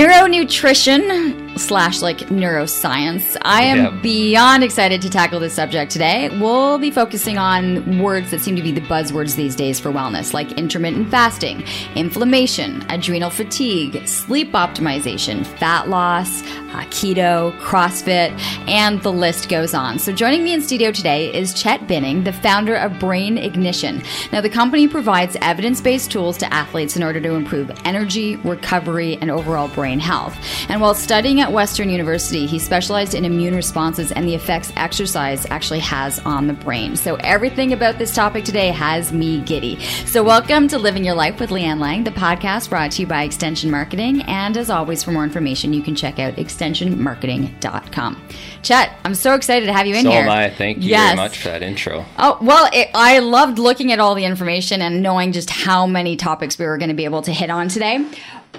Neuronutrition slash like neuroscience. I am Yeah. beyond excited to tackle this subject today. We'll be focusing on words that seem to be the buzzwords these days for wellness, like intermittent fasting, inflammation, adrenal fatigue, sleep optimization, fat loss, uh, keto, CrossFit, and the list goes on. So joining me in studio today is Chet Binning, the founder of Brain Ignition. Now, the company provides evidence based tools to athletes in order to improve energy, recovery, and overall brain health. And while studying at Western University, he specialized in immune responses and the effects exercise actually has on the brain. So everything about this topic today has me giddy. So welcome to Living Your Life with Leanne Lang, the podcast brought to you by Extension Marketing. And as always, for more information, you can check out extensionmarketing.com. Chet, I'm so excited to have you in So here. am I. Thank you Yes. very much for that intro. Oh, well, it, I loved looking at all the information and knowing just how many topics we were going to be able to hit on today.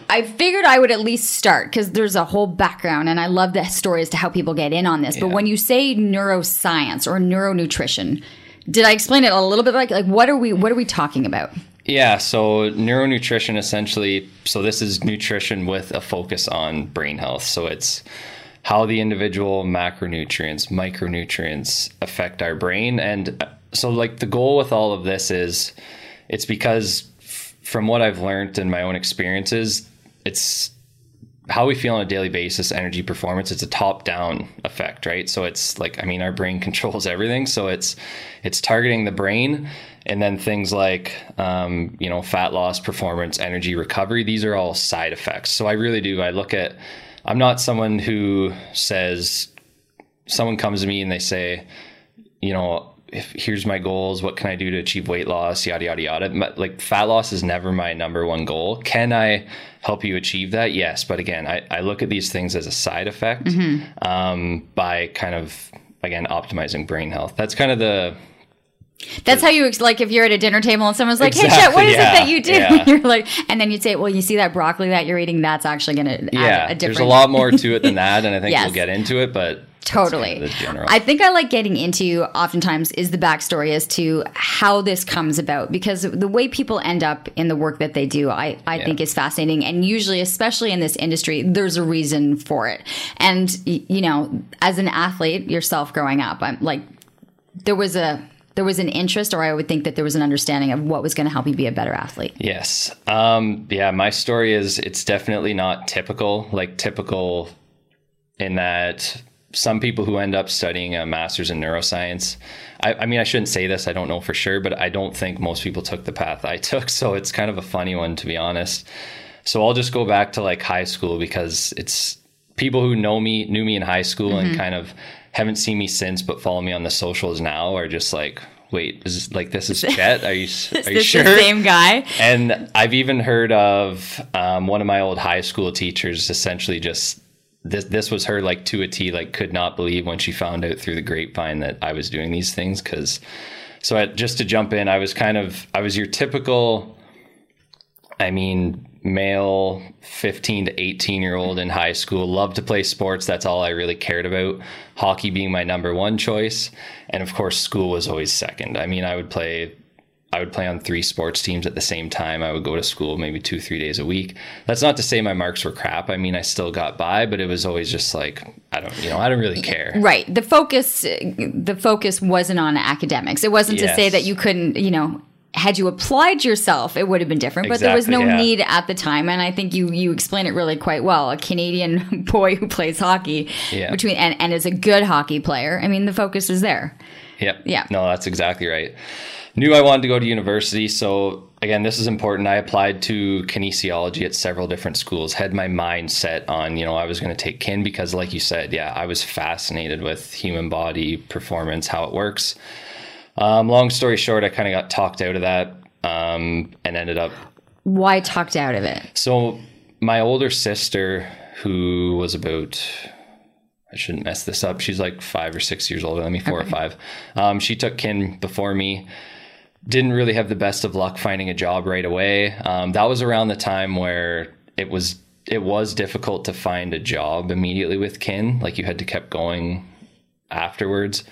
I figured I would at least start because there's a whole background and I love the story as to how people get in on this. But when you say neuroscience or neuronutrition, did I explain it a little bit like like what are we what are we talking about? Yeah, so neuronutrition essentially, so this is nutrition with a focus on brain health. So it's how the individual macronutrients, micronutrients affect our brain. And uh, so, like, the goal with all of this is it's because from what I've learned in my own experiences, it's how we feel on a daily basis, energy performance, it's a top down effect, right? So it's like, I mean, our brain controls everything. So it's, it's targeting the brain and then things like, um, you know, fat loss, performance, energy recovery. These are all side effects. So I really do. I look at, I'm not someone who says, someone comes to me and they say, you know, if, here's my goals. What can I do to achieve weight loss? Yada yada yada. My- Like fat loss is never my number one goal. Can I help you achieve that? Yes, but again, I, I look at these things as a side effect um, by kind of again optimizing brain health. That's kind of the That's how you like if you're at a dinner table and someone's like, "Hey, Chet, what Exactly, is yeah, it that you do?" yeah. You're like, and then you'd say, "Well, you see that broccoli that you're eating? That's actually going to yeah. add a different." there's a lot more to it than that, and I think Yes. we'll get into it. But Totally. kind of general. I think I like getting into oftentimes is the backstory as to how this comes about because the way people end up in the work that they do, I, I Yeah. think is fascinating. And usually, especially in this industry, there's a reason for it. And, you know, as an athlete yourself growing up, I'm like, there was a, there was an interest, or I would think that there was an understanding of what was going to help you be a better athlete. Yes. Um, yeah, my story is it's definitely not typical, like typical in that some people who end up studying a master's in neuroscience, I, I mean, I shouldn't say this, I don't know for sure, but I don't think most people took the path I took. So it's kind of a funny one, to be honest. So I'll just go back to like high school because it's people who know me, knew me in high school and kind of haven't seen me since, but follow me on the socials now are just like, wait, is this, like this is Chet? Are you, are you This sure? the same guy. And I've even heard of um, one of my old high school teachers essentially just this this was her like to a T like could not believe when she found out through the grapevine that I was doing these things cuz so I, just to jump in I was kind of I was your typical I mean male 15 to 18 year old in high school loved to play sports that's all I really cared about hockey being my number one choice and of course school was always second. I mean I would play I would play on three sports teams at the same time. I would go to school maybe two, three days a week. That's not to say my marks were crap. I mean, I still got by, but it was always just like, I don't, you know, I don't really care. Right. The focus the focus wasn't on academics. It wasn't to say that you couldn't, you know, had you applied yourself, it would have been different. But there was no yeah. need at the time, and I think you you explain it really quite well. A Canadian boy who plays hockey Yeah. between and, and is a good hockey player. I mean, the focus is there. Yep. Yeah. No, that's exactly right. Knew I wanted to go to university. So, again, this is important. I applied to kinesiology at several different schools, had my mind set on, you know, I was going to take kin because, like you said, yeah, I was fascinated with human body performance, how it works. Um, long story short, I kind of got talked out of that um, and ended up Why talked out of it? So my older sister, who was about, I shouldn't mess this up. She's like five or six years older than me, four or five. Um, she took kin before me. Didn't really have the best of luck finding a job right away. Um, that was around the time where it was it was difficult to find a job immediately with kin. Like you had to keep going afterwards.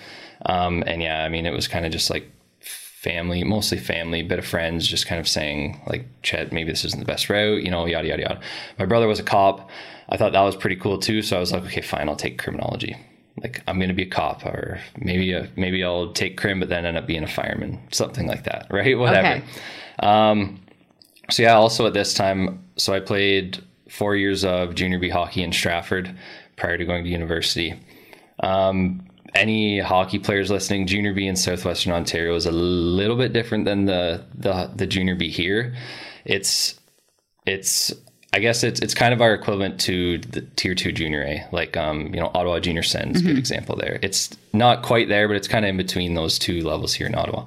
Um, and yeah, I mean, it was kind of just like family, mostly family, bit of friends, just kind of saying like, Chet, maybe this isn't the best route, you know, yada, yada, yada. My brother was a cop. I thought that was pretty cool too. So I was like, okay, fine, I'll take criminology. Like I'm going to be a cop or maybe, a, maybe I'll take crim, but then end up being a fireman, something like that. Right. Whatever. Okay. Um, so yeah, also at this time, so I played four years of junior B hockey in Stratford prior to going to university. Um, any hockey players listening, junior B in southwestern Ontario is a little bit different than the the, the junior B here. It's it's I guess it's it's kind of our equivalent to the tier two junior A, like um, you know Ottawa Junior Sens, mm-hmm. good example there. It's not quite there, but it's kind of in between those two levels here in Ottawa.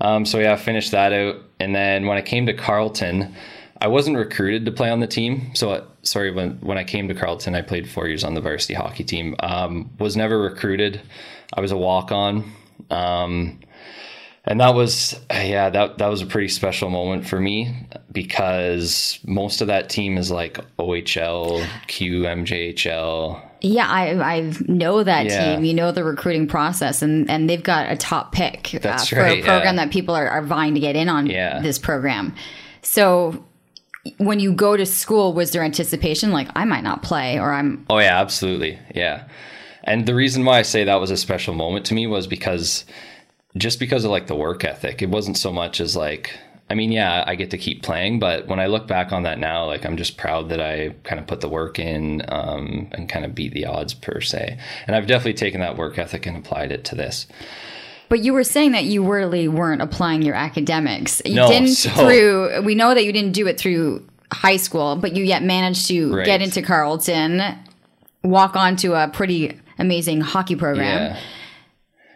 Um, so yeah, I finished that out, and then when I came to Carleton, I wasn't recruited to play on the team. So uh, sorry, when when I came to Carleton, I played four years on the varsity hockey team. Um, was never recruited. I was a walk on. Um, and that was yeah that that was a pretty special moment for me because most of that team is like OHL, QMJHL. Yeah, I I know that yeah. team. You know the recruiting process, and and they've got a top pick uh, for right, a program yeah. that people are, are vying to get in on yeah. this program. So when you go to school, was there anticipation like I might not play or I'm? Oh yeah, absolutely, yeah. And the reason why I say that was a special moment to me was because just because of like the work ethic. It wasn't so much as like I mean, yeah, I get to keep playing, but when I look back on that now, like I'm just proud that I kind of put the work in um, and kind of beat the odds per se. And I've definitely taken that work ethic and applied it to this. But you were saying that you really weren't applying your academics. You no, didn't so, through. We know that you didn't do it through high school, but you yet managed to right. get into Carleton, walk onto a pretty amazing hockey program. Yeah.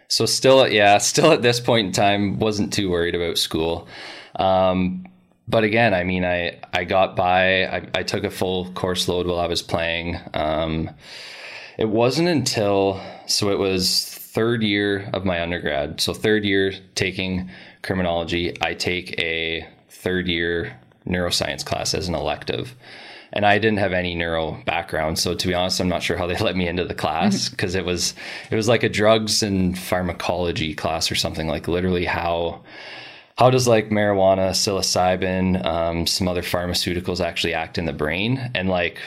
So still, yeah, still at this point in time, wasn't too worried about school. Um, but again, I mean, I I got by. I, I took a full course load while I was playing. Um, it wasn't until so it was third year of my undergrad. So third year taking criminology, I take a third year neuroscience class as an elective and I didn't have any neuro background. So to be honest, I'm not sure how they let me into the class because mm-hmm. it was it was like a drugs and pharmacology class or something like literally how how does like marijuana, psilocybin, um, some other pharmaceuticals actually act in the brain and like.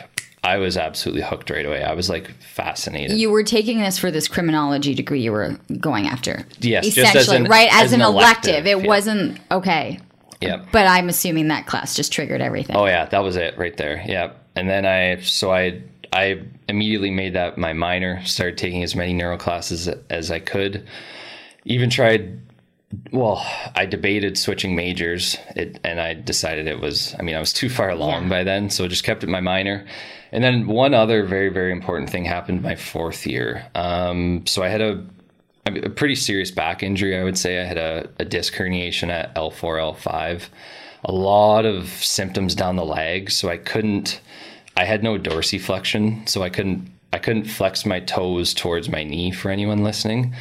I was absolutely hooked right away. I was like fascinated. You were taking this for this criminology degree you were going after. Yes, essentially, as an, right? As, as an, an elective. elective, It yeah. wasn't okay. Yep. But I'm assuming that class just triggered everything. Oh yeah, that was it right there. Yeah. And then I so I I immediately made that my minor, started taking as many neuro classes as I could. Even tried well, I debated switching majors it, and I decided it was I mean, I was too far along Yeah. by then, so I just kept it my minor. And then one other very very important thing happened my fourth year. Um, so I had a a pretty serious back injury, I would say. I had a, a disc herniation at L4, L5, a lot of symptoms down the leg. So I couldn't, I had no dorsiflexion. So I couldn't, I couldn't flex my toes towards my knee for anyone listening.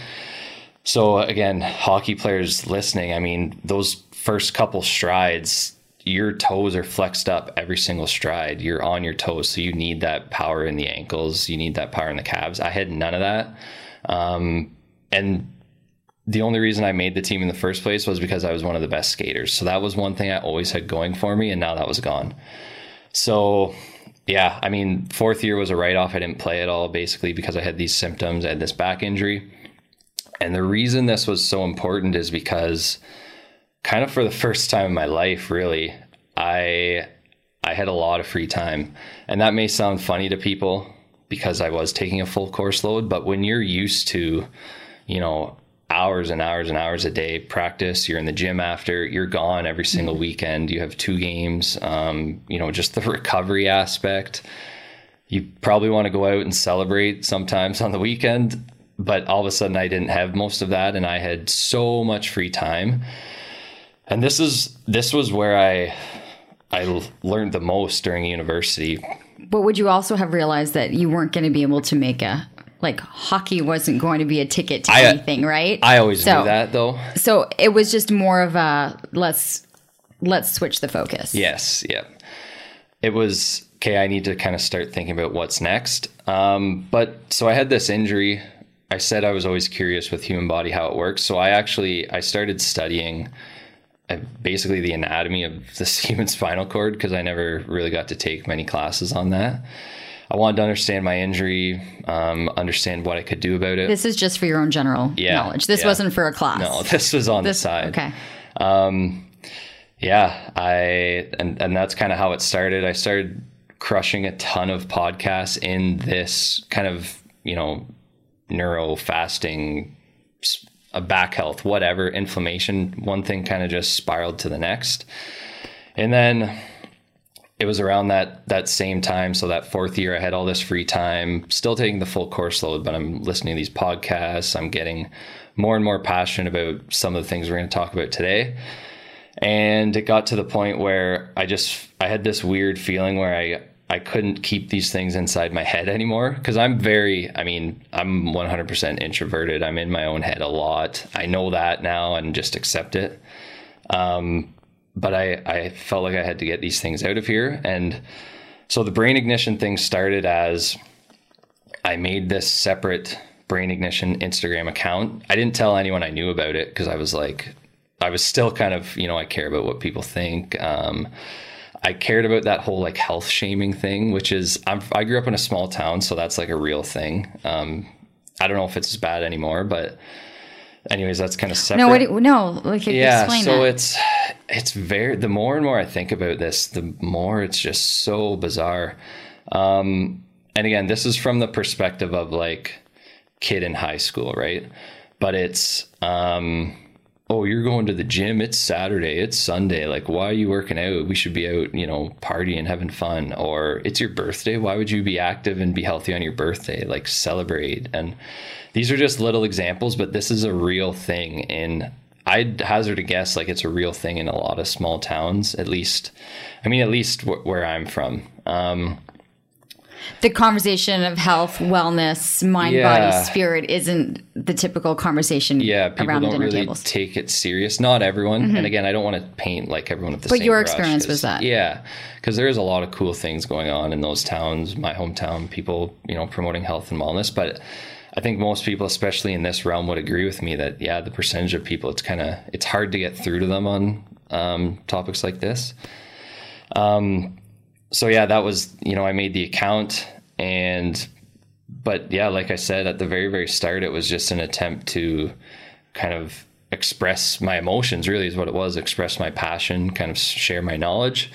So again, hockey players listening, I mean, those first couple strides, your toes are flexed up every single stride. You're on your toes. So you need that power in the ankles. You need that power in the calves. I had none of that. Um, and the only reason I made the team in the first place was because I was one of the best skaters. So that was one thing I always had going for me, and now that was gone. So, yeah, I mean, fourth year was a write off. I didn't play at all basically because I had these symptoms. I had this back injury. And the reason this was so important is because, kind of for the first time in my life, really, I I had a lot of free time. And that may sound funny to people because I was taking a full course load, but when you're used to you know, hours and hours and hours a day practice. You're in the gym after, you're gone every single weekend. You have two games. Um, you know, just the recovery aspect. You probably want to go out and celebrate sometimes on the weekend, but all of a sudden I didn't have most of that and I had so much free time. And this is this was where I I learned the most during university. But would you also have realized that you weren't going to be able to make a like hockey wasn't going to be a ticket to I- anything, right? I always So- knew that though. So it was just more of a let's let's switch the focus. Yes, yeah. It was okay. I need to kind of start thinking about what's next. Um, but so I had this injury. I said I was always curious with human body how it works. So I actually I started studying uh, basically the anatomy of this human spinal cord because I never really got to take many classes on that. I wanted to understand my injury, um, understand what I could do about it. This is just for your own general Yeah, knowledge. This yeah. wasn't for a class. no, this was on This the side. okay. yeah i and and that's kind of how it started i started crushing a ton of podcasts in this kind of you know neuro fasting a back health whatever inflammation one thing kind of just spiraled to the next and then it was around that that same time so that fourth year i had all this free time still taking the full course load but i'm listening to these podcasts i'm getting more and more passionate about some of the things we're going to talk about today and it got to the point where I just I had this weird feeling where I I couldn't keep these things inside my head anymore because I'm very I mean I'm 100% introverted. I'm in my own head a lot. I know that now and just accept it. Um, but I I felt like I had to get these things out of here and so the brain ignition thing started as I made this separate brain ignition Instagram account. I didn't tell anyone I knew about it because I was like I was still kind of, you know, I care about what people think. Um, I cared about that whole like health shaming thing, which is I'm, I grew up in a small town, so that's like a real thing. Um, I don't know if it's as bad anymore, but anyways, that's kind of separate. No, what do, no, like yeah, explain so that. it's it's very the more and more I think about this, the more it's just so bizarre. Um, and again, this is from the perspective of like kid in high school, right? But it's um oh, you're going to the gym. It's Saturday. It's Sunday. Like, why are you working out? We should be out, you know, partying, having fun. Or it's your birthday. Why would you be active and be healthy on your birthday? Like, celebrate. And these are just little examples, but this is a real thing. In I'd hazard a guess, like it's a real thing in a lot of small towns. At least, I mean, at least wh- where I'm from. Um, the conversation of health, wellness, mind, Yeah. body, spirit isn't the typical conversation yeah, people around the don't dinner really tables. Mm-hmm. take it serious. Not everyone. And again, I don't want to paint like everyone with the But your experience was that. Yeah, because there is a lot of cool things going on in those towns. My hometown, people, you know, promoting health and wellness. But I think most people, especially in this realm, would agree with me that yeah, the percentage of people, it's kind of it's hard to get through to them on um, topics like this. Um, so yeah, that was you know I made the account and but yeah, like I said at the very very start, it was just an attempt to kind of express my emotions. Really, is what it was. Express my passion, kind of share my knowledge,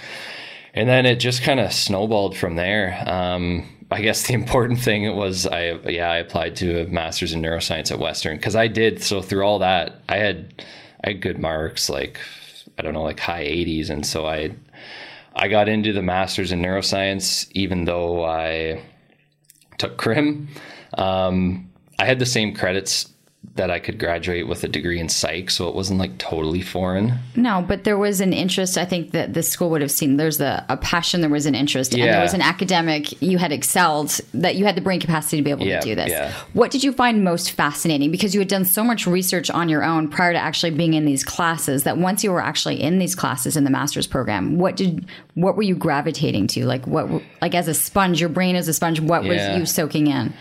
and then it just kind of snowballed from there. Um, I guess the important thing was I yeah I applied to a master's in neuroscience at Western because I did so through all that I had I had good marks like I don't know like high 80s and so I I got into the master's in neuroscience even though I took crim. Um, I had the same credits that I could graduate with a degree in psych, so it wasn't like totally foreign. No, but there was an interest. I think that the school would have seen there's a, a passion, there was an interest, and there was an academic. You had excelled, that you had the brain capacity to be able Yeah, to do this. yeah. What did you find most fascinating? Because you had done so much research on your own prior to actually being in these classes. That once you were actually in these classes in the master's program, what did what were you gravitating to? Like what? Like as a sponge, your brain as a sponge. What Yeah. was you soaking in?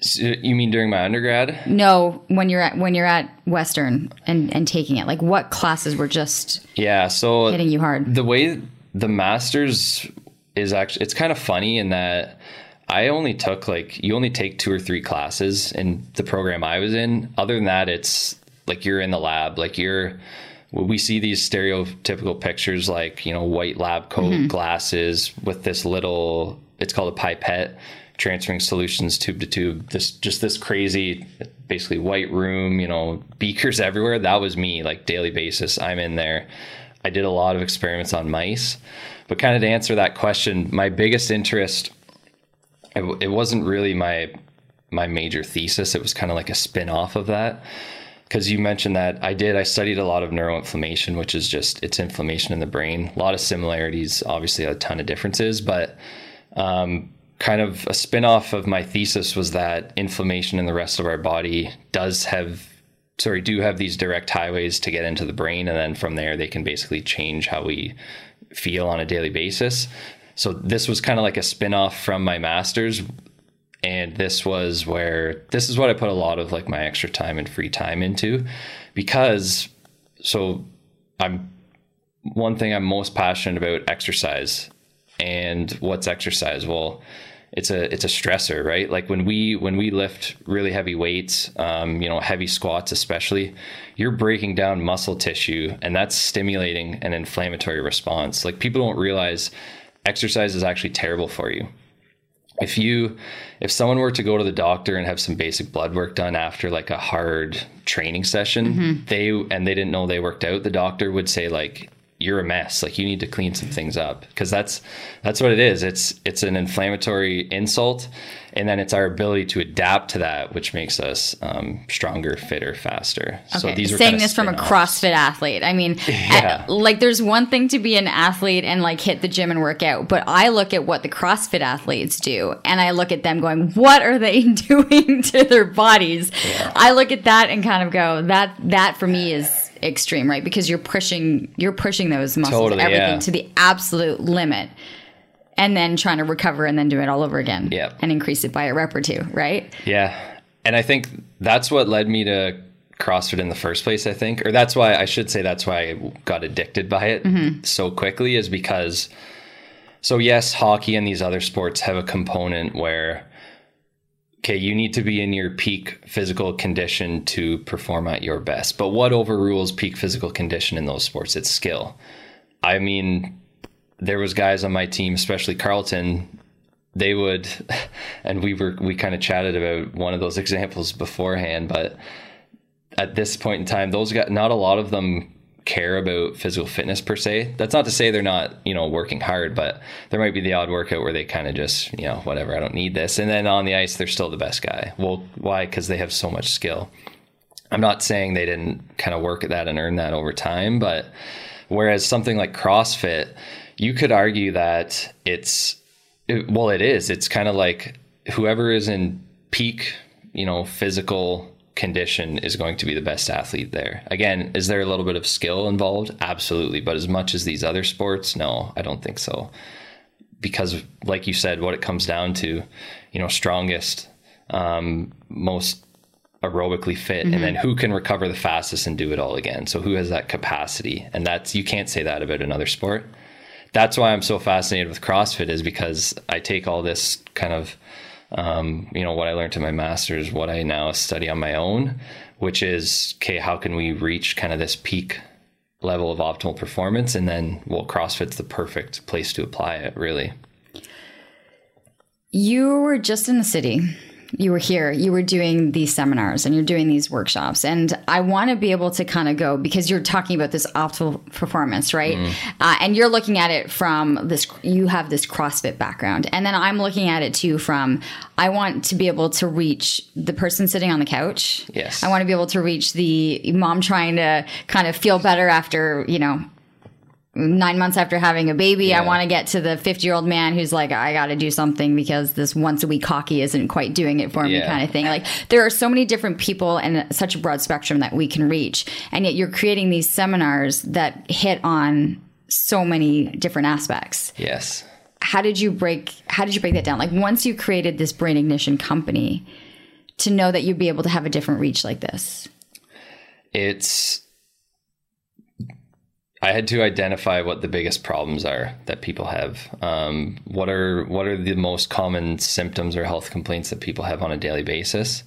So you mean during my undergrad? No, when you're at when you're at Western and and taking it, like what classes were just Yeah, so hitting you hard? the way the masters is actually it's kind of funny in that I only took like you only take two or three classes in the program I was in. Other than that, it's like you're in the lab, like you're we see these stereotypical pictures like you know white lab coat mm-hmm. glasses with this little it's called a pipette transferring solutions tube to tube. This just this crazy basically white room you know beakers everywhere. That was me like daily basis. I'm in there. I did a lot of experiments on mice. But kind of to answer that question my biggest interest it, it wasn't really my my major thesis. It was kind of like a spin-off of that. Because you mentioned that I did. I studied a lot of neuroinflammation, which is just it's inflammation in the brain. A lot of similarities, obviously a ton of differences, but um, kind of a spin-off of my thesis was that inflammation in the rest of our body does have sorry do have these direct highways to get into the brain and then from there they can basically change how we feel on a daily basis. So this was kind of like a spin-off from my masters and this was where this is what i put a lot of like my extra time and free time into because so i'm one thing i'm most passionate about exercise. And what's exercise? Well it's a it's a stressor right? Like when we when we lift really heavy weights um, you know heavy squats especially you're breaking down muscle tissue and that's stimulating an inflammatory response. Like people don't realize exercise is actually terrible for you. If you if someone were to go to the doctor and have some basic blood work done after like a hard training session mm-hmm. they and they didn't know they worked out the doctor would say like you're a mess like you need to clean some things up because that's that's what it is it's it's an inflammatory insult and then it's our ability to adapt to that which makes us um, stronger fitter faster okay. so these are saying this from a crossfit athlete i mean yeah. at, like there's one thing to be an athlete and like hit the gym and work out but i look at what the crossfit athletes do and i look at them going what are they doing to their bodies yeah. i look at that and kind of go that that for me is extreme, right? Because you're pushing you're pushing those muscles, totally, everything yeah. to the absolute limit. And then trying to recover and then do it all over again. Yeah. And increase it by a rep or two, right? Yeah. And I think that's what led me to CrossFit in the first place, I think. Or that's why I should say that's why I got addicted by it mm-hmm. so quickly, is because so yes, hockey and these other sports have a component where okay, you need to be in your peak physical condition to perform at your best. But what overrules peak physical condition in those sports? It's skill. I mean, there was guys on my team, especially Carleton, they would and we were we kind of chatted about one of those examples beforehand, but at this point in time, those guys not a lot of them care about physical fitness per se. That's not to say they're not, you know, working hard, but there might be the odd workout where they kind of just, you know, whatever, I don't need this. And then on the ice, they're still the best guy. Well, why? Because they have so much skill. I'm not saying they didn't kind of work at that and earn that over time, but whereas something like CrossFit, you could argue that it's, it, well, it is. It's kind of like whoever is in peak, you know, physical condition is going to be the best athlete there. Again, is there a little bit of skill involved? Absolutely. But as much as these other sports, no, I don't think so. Because, like you said, what it comes down to, you know, strongest, um, most aerobically fit, mm-hmm. and then who can recover the fastest and do it all again. So, who has that capacity? And that's, you can't say that about another sport. That's why I'm so fascinated with CrossFit, is because I take all this kind of um, you know, what I learned in my master's, what I now study on my own, which is, okay, how can we reach kind of this peak level of optimal performance? And then, well, CrossFit's the perfect place to apply it, really. You were just in the city you were here, you were doing these seminars and you're doing these workshops. And I want to be able to kind of go because you're talking about this optimal performance, right? Mm. Uh, and you're looking at it from this, you have this CrossFit background. And then I'm looking at it too from, I want to be able to reach the person sitting on the couch. Yes. I want to be able to reach the mom trying to kind of feel better after, you know, nine months after having a baby. Yeah. I want to get to the 50 year old man who's like, I got to do something because this once a week hockey isn't quite doing it for yeah. me kind of thing. Like there are so many different people and such a broad spectrum that we can reach. And yet you're creating these seminars that hit on so many different aspects. Yes. How did you break, how did you break that down? Like once you created this brain ignition company to know that you'd be able to have a different reach like this? It's, I had to identify what the biggest problems are that people have. Um, what are what are the most common symptoms or health complaints that people have on a daily basis?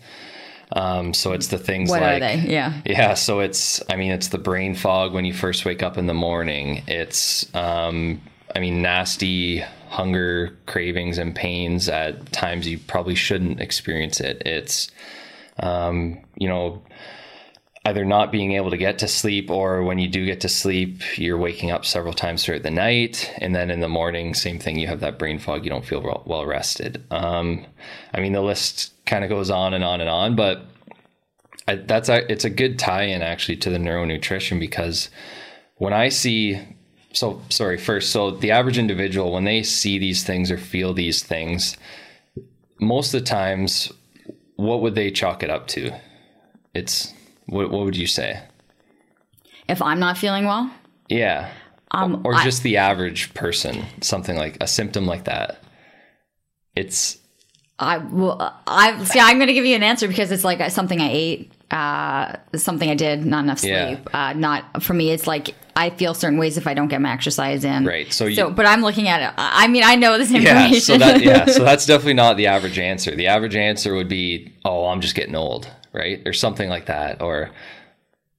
Um, so it's the things what like are they? Yeah, yeah. So it's I mean it's the brain fog when you first wake up in the morning. It's um, I mean nasty hunger cravings and pains at times you probably shouldn't experience it. It's um, you know either not being able to get to sleep or when you do get to sleep you're waking up several times throughout the night. And then in the morning same thing you have that brain fog you don't feel well rested. Um, i mean the list kind of goes on and on and on but I, that's a, it's a good tie-in actually to the neuronutrition because when I see so sorry first so the average individual when they see these things or feel these things most of the times what would they chalk it up to? It's what, what would you say If I'm not feeling well, yeah um, or I- just the average person something like a symptom like that it's I will. I see. I'm going to give you an answer because it's like something I ate, uh, something I did, not enough sleep. Yeah. Uh, not for me. It's like I feel certain ways if I don't get my exercise in. Right, so you- so, but I'm looking at it. I mean, I know this yeah information. so that yeah so that's definitely not the average answer the average answer would be oh i'm just getting old right? Or something like that or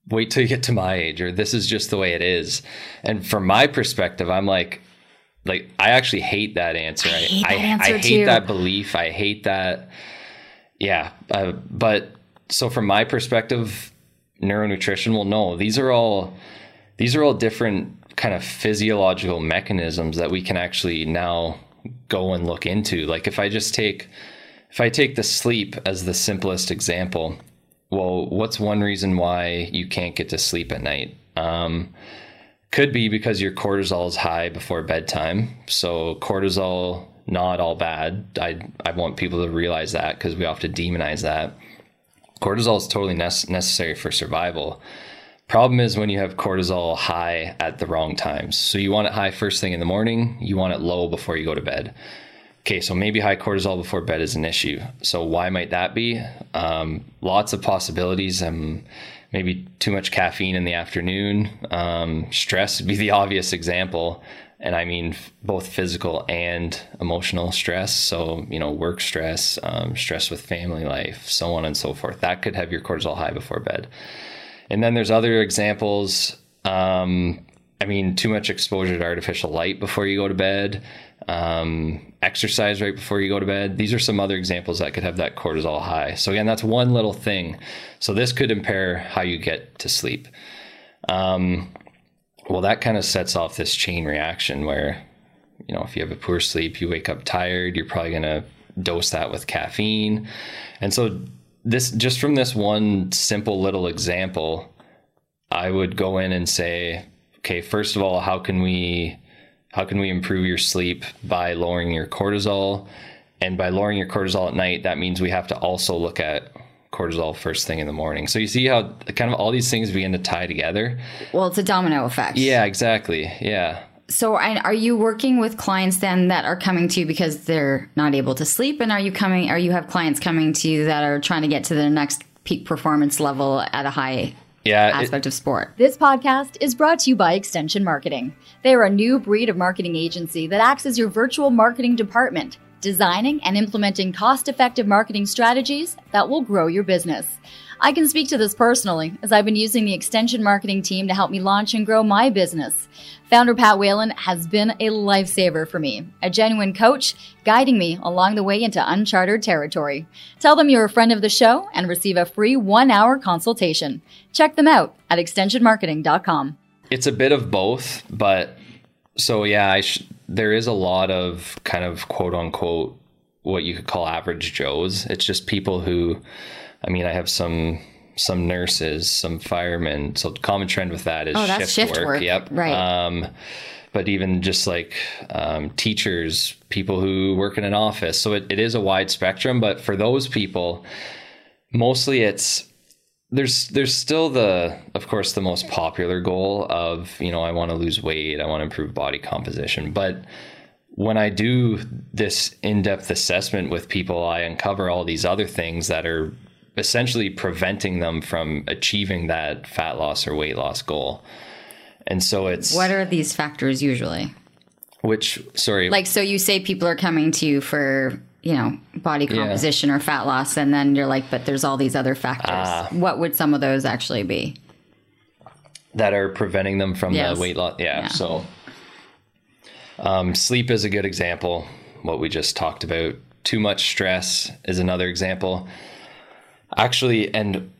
wait till you get to my age or this is just the way it is. And from my perspective i'm like like i actually hate that answer. I hate that I, answer I hate that belief. I hate that. Yeah uh, but so from my perspective neuronutrition well no these are all these are all different kind of physiological mechanisms that we can actually now go and look into. Like if i just take if i take the sleep as the simplest example well what's one reason why you can't get to sleep at night? Um, could be because your cortisol is high before bedtime. So cortisol not all bad. I i want people to realize that because we often demonize that. Cortisol is totally nece- necessary for survival. Problem is when you have cortisol high at the wrong times. So you want it high first thing in the morning, you want it low before you go to bed. Okay, so maybe high cortisol before bed is an issue. So why might that be? Um, lots of possibilities. Um, maybe too much caffeine in the afternoon. Um, stress would be the obvious example. And I mean f- both physical and emotional stress. So, you know, work stress, um, stress with family life, so on and so forth. That could have your cortisol high before bed. And then there's other examples. Um, I mean, too much exposure to artificial light before you go to bed, um, exercise right before you go to bed. These are some other examples that could have that cortisol high. So, again, that's one little thing. So, this could impair how you get to sleep. Um, well, that kind of sets off this chain reaction where, you know, if you have a poor sleep, you wake up tired, you're probably going to dose that with caffeine. And so, this just from this one simple little example, I would go in and say, okay, first of all, how can we how can we improve your sleep by lowering your cortisol? And by lowering your cortisol at night, that means we have to also look at cortisol first thing in the morning. So you see how kind of all these things begin to tie together. well, it's a domino effect. Yeah, exactly. Yeah. So, are you working with clients then that are coming to you because they're not able to sleep, and are you coming? Are you have clients coming to you that are trying to get to their next peak performance level at a high Yeah. it- aspect of sport? This podcast is brought to you by Extension Marketing. They are a new breed of marketing agency that acts as your virtual marketing department, designing and implementing cost effective marketing strategies that will grow your business. I can speak to this personally, as I've been using the Extension Marketing team to help me launch and grow my business. Founder Pat Whalen has been a lifesaver for me, a genuine coach guiding me along the way into uncharted territory. Tell them you're a friend of the show and receive a free one hour consultation. Check them out at extensionmarketing.com. it's a bit of both, but so yeah, sh- there is a lot of kind of quote unquote what you could call average Joes. It's just people who, I mean, I have some some nurses, some firemen. So common trend with that is Oh, that's shift work. Yep, Right. Um, but even just like um, teachers, people who work in an office. So it, it is a wide spectrum. But for those people, mostly it's there's there's still the of course the most popular goal of you know I want to lose weight, I want to improve body composition, but when I do this in-depth assessment with people, I uncover all these other things that are essentially preventing them from achieving that fat loss or weight loss goal. And so it's What are these factors usually? which sorry Like, so you say people are coming to you for, you know, body composition or fat loss, and then you're like, but there's all these other factors. Ah. what would some of those actually be? that are preventing them from Yes. the weight loss. Yeah. Yeah. So, um, sleep is a good example. What we just talked about. Too much stress is another example. Actually, and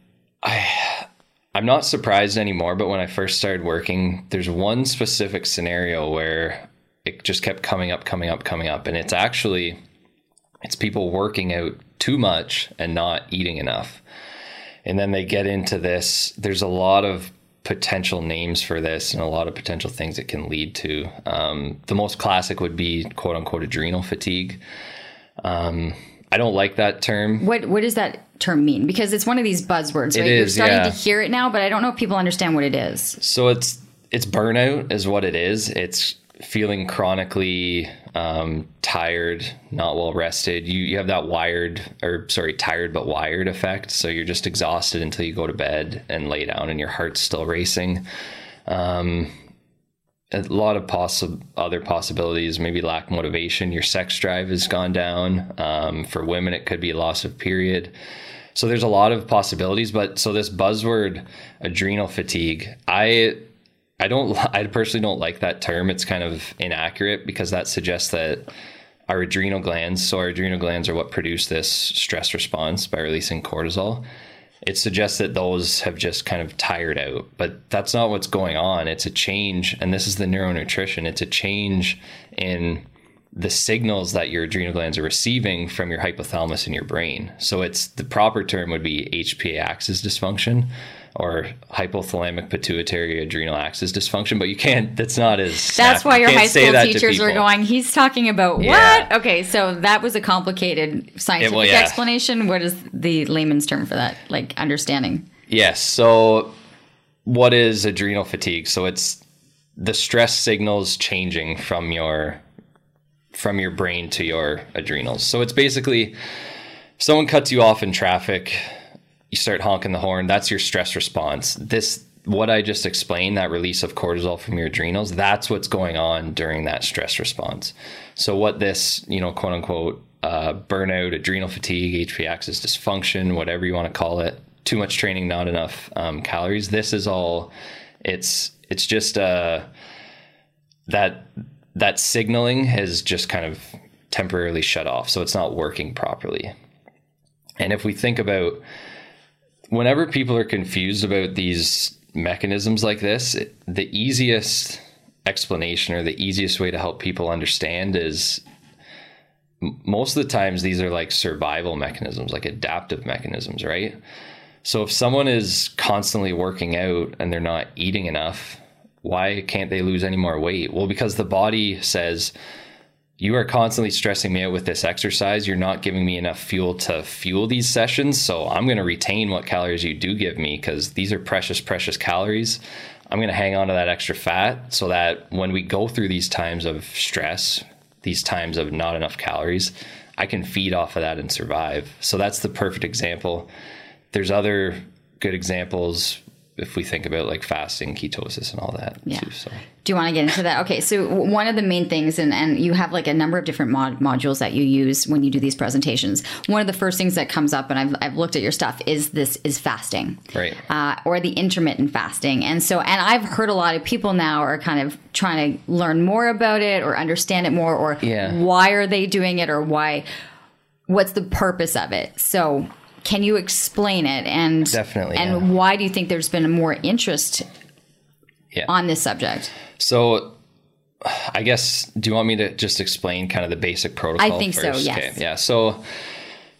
I, I'm not surprised anymore. But when I first started working, there's one specific scenario where it just kept coming up, coming up, coming up, and it's actually it's people working out too much and not eating enough. and then they get into this. There's a lot of potential names for this and a lot of potential things it can lead to. Um, the most classic would be quote unquote adrenal fatigue. Um, I don't like that term. What what does that term mean? Because it's one of these buzzwords, right? You're starting yeah. to hear it now, but I don't know if people understand what it is. So it's it's burnout is what it is. It's feeling chronically um, tired, not well rested. You you have that wired or sorry tired but wired effect. So you're just exhausted until you go to bed and lay down, and your heart's still racing. Um, a lot of possible other possibilities, maybe lack motivation. Your sex drive has gone down. Um, for women, it could be loss of period. So there's a lot of possibilities. But so this buzzword, adrenal fatigue, I I don't I personally don't like that term. It's kind of inaccurate because that suggests that our adrenal glands, so our adrenal glands are what produce this stress response by releasing cortisol. It suggests that those have just kind of tired out, but that's not what's going on. It's a change, and this is the neuronutrition. It's a change in the signals that your adrenal glands are receiving from your hypothalamus in your brain. So it's the proper term would be HPA axis dysfunction or hypothalamic pituitary adrenal axis dysfunction, but you can't. That's not as. That's why your high school teachers were going, he's talking about Yeah. what? Okay, so that was a complicated scientific well, yeah. explanation. What is the layman's term for that? Like understanding. Yes. So, what is adrenal fatigue? So it's the stress signals changing from your from your brain to your adrenals. So it's basically someone cuts you off in traffic, you start honking the horn. That's your stress response. This what I just explained, that release of cortisol from your adrenals, that's what's going on during that stress response. So what this, you know, quote unquote, uh, burnout, adrenal fatigue, HPA axis dysfunction, whatever you want to call it, too much training, not enough um, calories. This is all. It's it's just uh, that that signaling has just kind of temporarily shut off, so it's not working properly. And if we think about whenever people are confused about these mechanisms like this, it- the easiest explanation or the easiest way to help people understand is most of the times these are like survival mechanisms, like adaptive mechanisms, right? So if someone is constantly working out and they're not eating enough, why can't they lose any more weight? Well, because the body says, you are constantly stressing me out with this exercise. You're not giving me enough fuel to fuel these sessions. So I'm going to retain what calories you do give me because these are precious, precious calories. I'm going to hang on to that extra fat so that when we go through these times of stress, these times of not enough calories, I can feed off of that and survive. So that's the perfect example. There's other good examples if we think about like fasting, ketosis, and all that Yeah. too. So Do you want to get into that? Okay, so one of the main things, and, and you have like a number of different mod- modules that you use when you do these presentations. One of the first things that comes up, and I've, I've looked at your stuff, is this is fasting, Right. Uh, or the intermittent fasting. And so, and I've heard a lot of people now are kind of trying to learn more about it or understand it more, or Yeah. why are they doing it, or why, what's the purpose of it? So. Can you explain it and Definitely, and yeah. why do you think there's been more interest yeah. on this subject? So, I guess, do you want me to just explain kind of the basic protocol? I think so, first? yes. Okay. Yeah. So,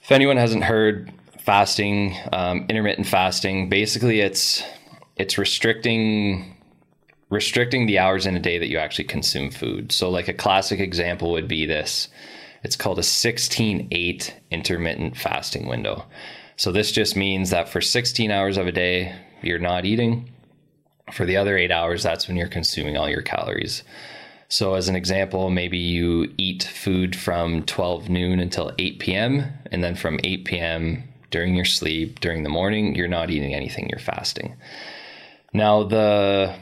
if anyone hasn't heard, fasting, um, intermittent fasting, basically, it's it's restricting restricting the hours in a day that you actually consume food. So, like a classic example would be this. It's called a 16-8 intermittent fasting window. So this just means that for 16 hours of a day, you're not eating. For the other eight hours, that's when you're consuming all your calories. So, as an example, maybe you eat food from 12 noon until 8 p.m., and then from 8 p.m. during your sleep, during the morning, you're not eating anything, you're fasting. Now, the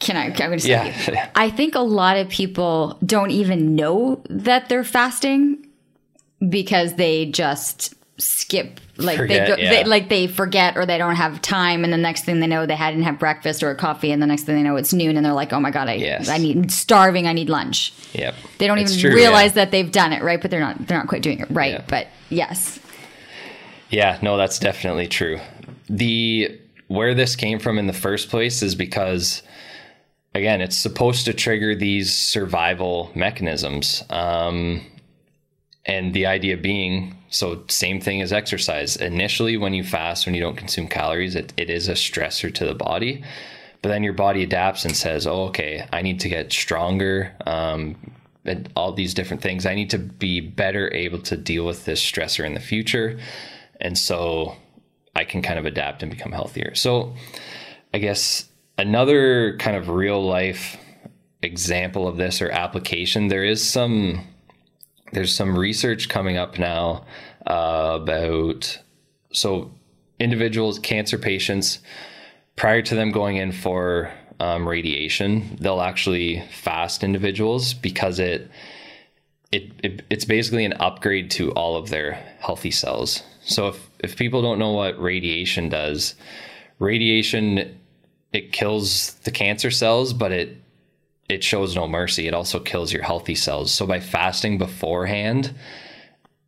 Can I? I'm going. Yeah. I think a lot of people don't even know that they're fasting because they just skip like Forget, they go yeah. they, like they forget or they don't have time and the next thing they know they hadn't have breakfast or a coffee and the next thing they know it's noon and they're like oh my god I Yes. I need starving I need lunch yep, they don't It's even true, realize yeah. that they've done it right but they're not they're not quite doing it right Yeah. but yes Yeah, no, that's definitely true. The where this came from in the first place is because again, it's supposed to trigger these survival mechanisms. Um and the idea being so same thing as exercise. Initially when you fast when you don't consume calories it, it is a stressor to the body. But then your body adapts and says oh okay i need to get stronger um, and all these different things. I need to be better able to deal with this stressor in the future. And so i can kind of adapt and become healthier. So i guess another kind of real life example of this or application there is some there's some research coming up now uh, about so individuals, cancer patients, prior to them going in for um, radiation, they'll actually fast individuals because it, it, it it's basically an upgrade to all of their healthy cells. So if if people don't know what radiation does, radiation it kills the cancer cells, but it it shows no mercy. It also kills your healthy cells. So by fasting beforehand,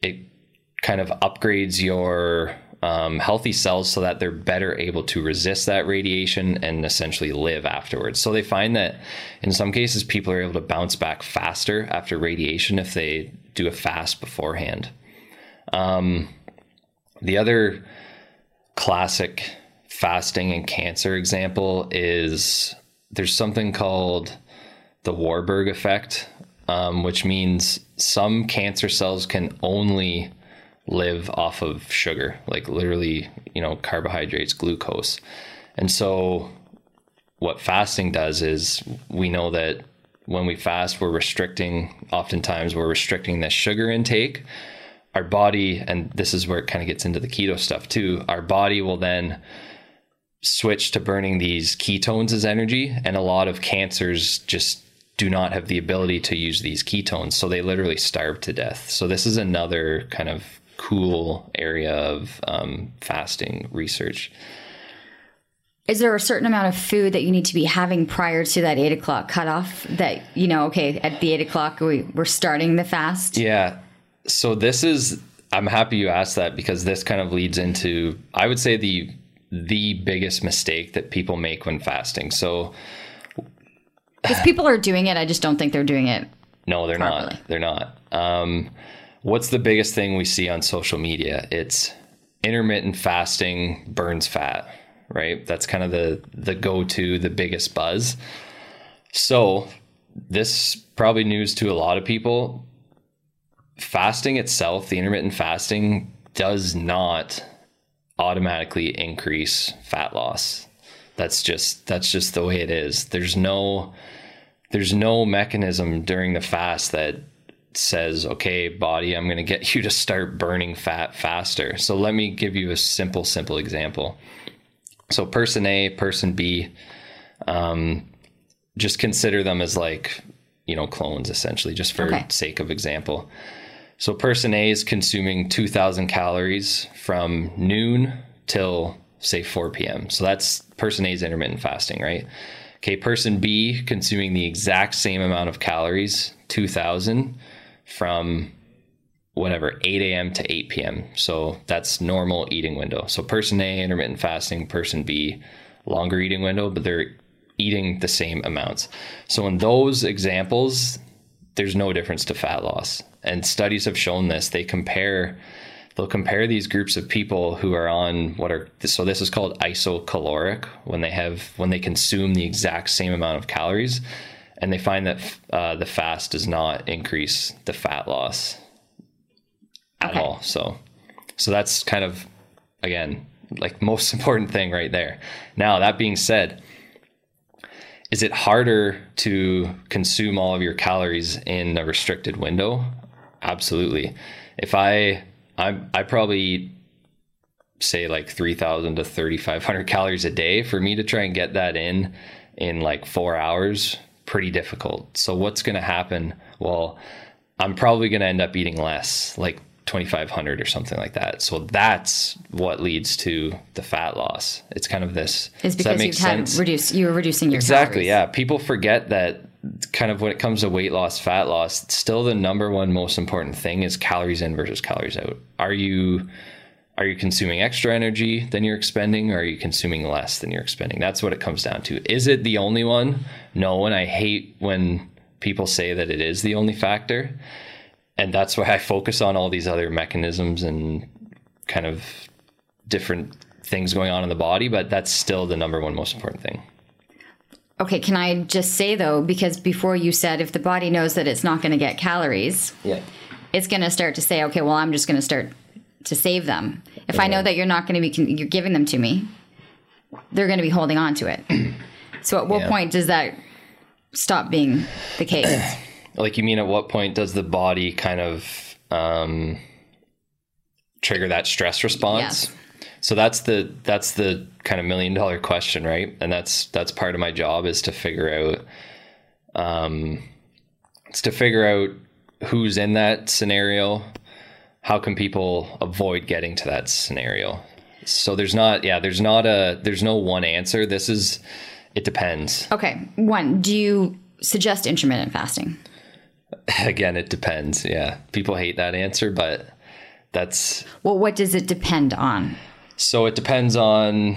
it kind of upgrades your um, healthy cells so that they're better able to resist that radiation and essentially live afterwards. So they find that in some cases, people are able to bounce back faster after radiation if they do a fast beforehand. Um, the other classic fasting and cancer example is there's something called the Warburg effect, um, which means some cancer cells can only live off of sugar, like literally, you know, carbohydrates, glucose. And so, what fasting does is we know that when we fast, we're restricting, oftentimes, we're restricting the sugar intake. Our body, and this is where it kind of gets into the keto stuff too, our body will then switch to burning these ketones as energy. And a lot of cancers just do not have the ability to use these ketones. So they literally starve to death. So this is another kind of cool area of um, fasting research. Is there a certain amount of food that you need to be having prior to that eight o'clock cutoff that, you know, okay, at the eight o'clock, we, we're starting the fast? Yeah. So this is, I'm happy you asked that because this kind of leads into, I would say, the the biggest mistake that people make when fasting. So because people are doing it, I just don't think they're doing it. No, they're properly. not. They're not. Um, what's the biggest thing we see on social media? It's intermittent fasting burns fat, right? That's kind of the the go to, the biggest buzz. So this probably news to a lot of people. Fasting itself, the intermittent fasting, does not automatically increase fat loss. That's just that's just the way it is. There's no there's no mechanism during the fast that says, okay, body, I'm going to get you to start burning fat faster. So let me give you a simple, simple example. So, person A, person B, um, just consider them as like, you know, clones essentially, just for okay. sake of example. So, person A is consuming 2,000 calories from noon till say 4 p.m. So, that's person A's intermittent fasting, right? Okay, person B consuming the exact same amount of calories, 2000 from whatever 8 a.m. to 8 p.m. So that's normal eating window. So person A intermittent fasting, person B longer eating window, but they're eating the same amounts. So in those examples, there's no difference to fat loss. And studies have shown this. They compare they'll compare these groups of people who are on what are so this is called isocaloric when they have when they consume the exact same amount of calories and they find that uh, the fast does not increase the fat loss at okay. all so so that's kind of again like most important thing right there now that being said is it harder to consume all of your calories in a restricted window absolutely if i I I probably eat say like 3000 to 3500 calories a day for me to try and get that in in like 4 hours pretty difficult. So what's going to happen? Well, I'm probably going to end up eating less, like 2500 or something like that. So that's what leads to the fat loss. It's kind of this. Is because you've sense? had reduce you're reducing your exactly. Calories. Yeah, people forget that kind of when it comes to weight loss, fat loss, still the number one most important thing is calories in versus calories out. Are you are you consuming extra energy than you're expending or are you consuming less than you're expending? That's what it comes down to. Is it the only one? No, and I hate when people say that it is the only factor. and that's why I focus on all these other mechanisms and kind of different things going on in the body, but that's still the number one most important thing. Okay, can I just say though, because before you said if the body knows that it's not going to get calories, Yeah. it's going to start to say, okay, well, I'm just going to start to save them. If I know that you're not going to be, you're giving them to me, they're going to be holding on to it. so at what Yeah. point does that stop being the case? Like you mean at what point does the body kind of um, trigger that stress response? Yes. So that's the that's the kind of million dollar question, right? And that's that's part of my job is to figure out um it's to figure out who's in that scenario, how can people avoid getting to that scenario. So there's not yeah, there's not a there's no one answer. This is it depends. Okay, one, do you suggest intermittent fasting? Again, it depends. Yeah. People hate that answer, but that's Well, what does it depend on? So it depends on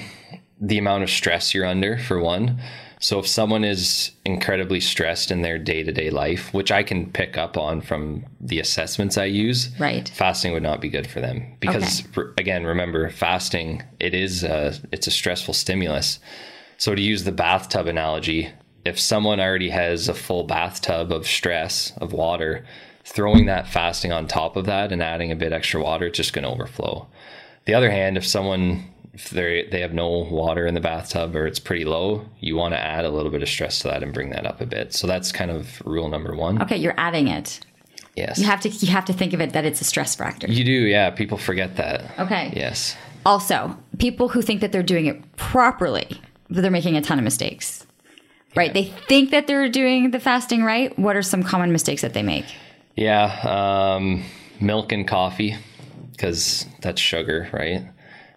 the amount of stress you're under, for one. So if someone is incredibly stressed in their day to day life, which I can pick up on from the assessments I use, Right. fasting would not be good for them because, r- again, remember, fasting it is a, it's a stressful stimulus. So to use the bathtub analogy, if someone already has a full bathtub of stress of water, throwing that fasting on top of that and adding a bit extra water, it's just going to overflow. The other hand, if someone if they they have no water in the bathtub or it's pretty low, you want to add a little bit of stress to that and bring that up a bit. So that's kind of rule number one. Okay, you're adding it. Yes, You have to you have to think of it that it's a stress factor. you do. Yeah, people forget that. Okay. Yes. Also, people who think that they're doing it properly, but they're making a ton of mistakes. Right? They think that they're doing the fasting right. What are some common mistakes that they make? Yeah, um, milk and coffee, because that's sugar, right?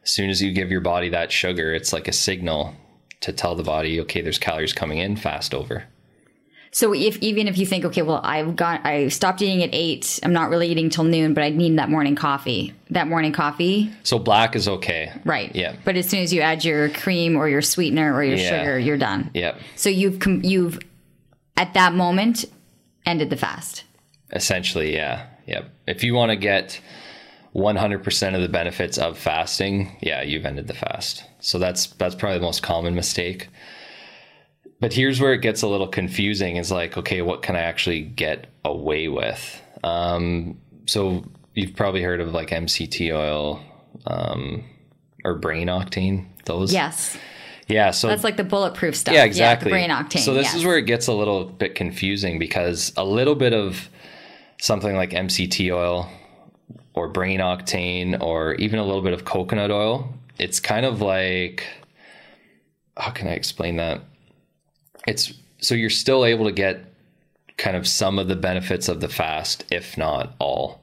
As soon as you give your body that sugar, it's like a signal to tell the body, okay, there's calories coming in, fast over. So if even if you think, okay, well, I've got I stopped eating at eight, I'm not really eating till noon, but I need that morning coffee. That morning coffee, So black is okay. right? Yeah. But as soon as you add your cream or your sweetener or your Yeah. sugar, you're done. Yep. So you've you've at that moment ended the fast. Essentially, yeah. Yep. If you want to get 100% of the benefits of fasting, yeah, you've ended the fast. So that's that's probably the most common mistake. But here's where it gets a little confusing is like, okay, what can I actually get away with? Um, so you've probably heard of like MCT oil um, or brain octane. Those, Yes, yeah. So that's like the bulletproof stuff. yeah, exactly. the brain octane. So this yes. is where it gets a little bit confusing because a little bit of something like MCT oil or brain octane or even a little bit of coconut oil, it's kind of like how can I explain that? It's so you're still able to get kind of some of the benefits of the fast, if not all.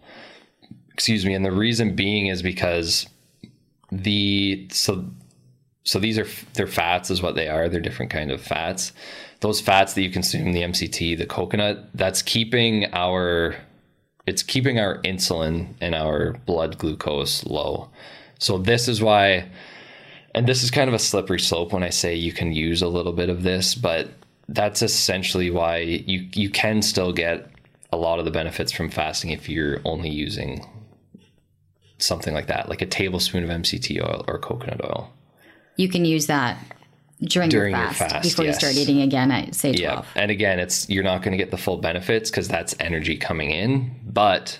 Excuse me. And the reason being is because the so so these are they're fats is what they are they're different kind of fats those fats that you consume the mct the coconut that's keeping our it's keeping our insulin and our blood glucose low. So this is why and this is kind of a slippery slope when i say you can use a little bit of this but that's essentially why you you can still get a lot of the benefits from fasting if you're only using something like that like a tablespoon of mct oil or coconut oil. You can use that during, During your your fast, fast, before yes. you start eating again at say 12. Yeah. And again, it's you're not going to get the full benefits because that's energy coming in. But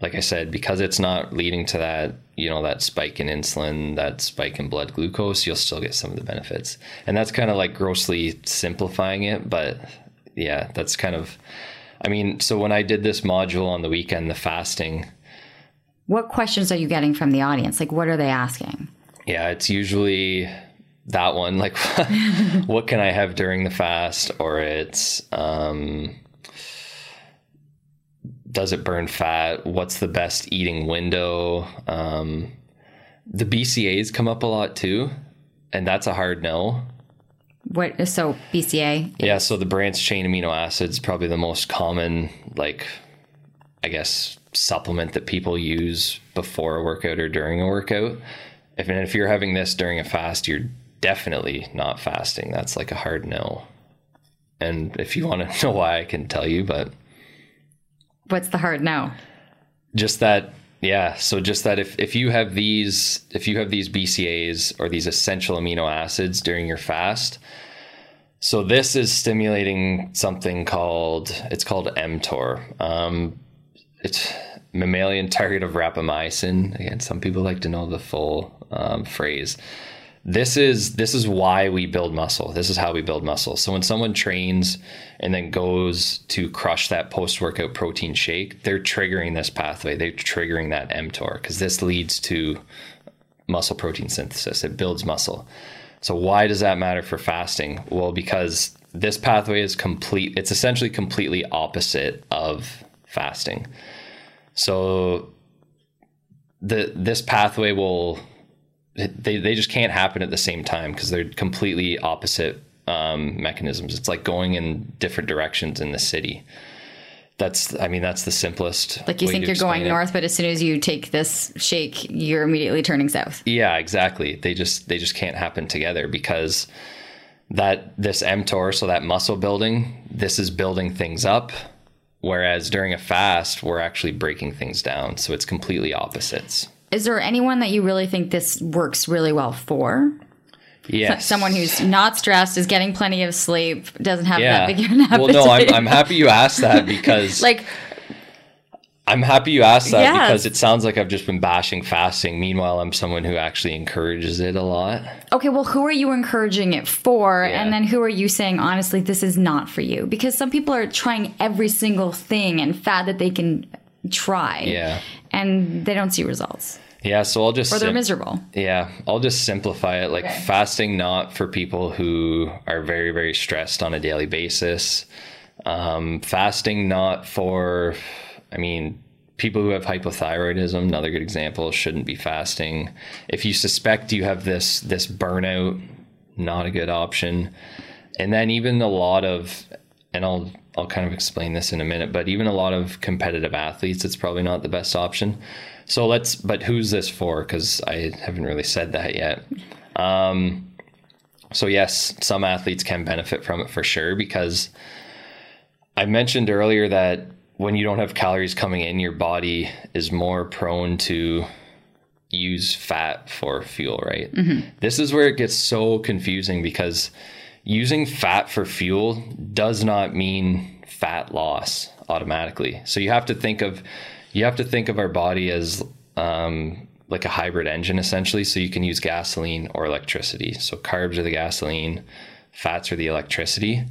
like I said, because it's not leading to that, you know, that spike in insulin, that spike in blood glucose, you'll still get some of the benefits. And that's kind of like grossly simplifying it. But yeah, that's kind of, I mean, so when I did this module on the weekend, the fasting, What questions are you getting from the audience? Like, what are they asking? Yeah, it's usually that one. Like, what can I have during the fast? Or it's, um, does it burn fat? What's the best eating window? Um, the BCAAs come up a lot too, and that's a hard no. What so BCA? Yeah, so the branched chain amino acids probably the most common, like, I guess, supplement that people use before a workout or during a workout. If and if you're having this during a fast, you're definitely not fasting. That's like a hard no. And if you want to know why, I can tell you, but What's the hard no? just that yeah so just that if, if you have these if you have these bcaas or these essential amino acids during your fast so this is stimulating something called it's called mtor um, it's mammalian target of rapamycin again some people like to know the full um, phrase this is this is why we build muscle. This is how we build muscle. So when someone trains and then goes to crush that post-workout protein shake they're triggering this pathway. They're triggering that mtor because this leads to muscle protein synthesis. It builds muscle. So why does that matter for fasting? Well because this pathway is complete it's essentially completely opposite of fasting. So the this pathway will they, they just can't happen at the same time because they're completely opposite um, mechanisms. It's like going in different directions in the city. That's, I mean, that's the simplest. Like you think you're going it. north, but as soon as you take this shake, you're immediately turning south. Yeah, exactly. They just they just can't happen together because that this mTOR, so that muscle building, this is building things up, whereas during a fast, we're actually breaking things down. So it's completely opposites. Is there anyone that you really think this works really well for? Yes. Someone who's not stressed, is getting plenty of sleep, doesn't have yeah. that big of an appetite. Well, no, I'm, I'm happy you asked that because like I'm happy you asked that Yes. because it sounds like I've just been bashing fasting. Meanwhile, I'm someone who actually encourages it a lot. okay, well, who are you encouraging it for? Yeah. And then who are you saying, honestly, this is not for you? Because some people are trying every single thing and fad that they can try. Yeah. And they don't see results. Yeah, so I'll just Or they're sim- miserable. Yeah, I'll just simplify it. Like fasting, not for people who are very, very stressed on a daily basis. Um, fasting, not for, I mean, people who have hypothyroidism. Another good example shouldn't be fasting. If you suspect you have this this burnout, not a good option. And then even a lot of, and I'll I'll kind of explain this in a minute, but even a lot of competitive athletes, it's probably not the best option. So let's, but who's this for? Because I haven't really said that yet. Um, so yes, some athletes can benefit from it for sure because I mentioned earlier that when you don't have calories coming in, your body is more prone to use fat for fuel, right? This is where it gets so confusing because using fat for fuel does not mean fat loss automatically. So you have to think of you have to think of our body as um, like a hybrid engine essentially. So you can use gasoline or electricity. So carbs are the gasoline, fats are the electricity.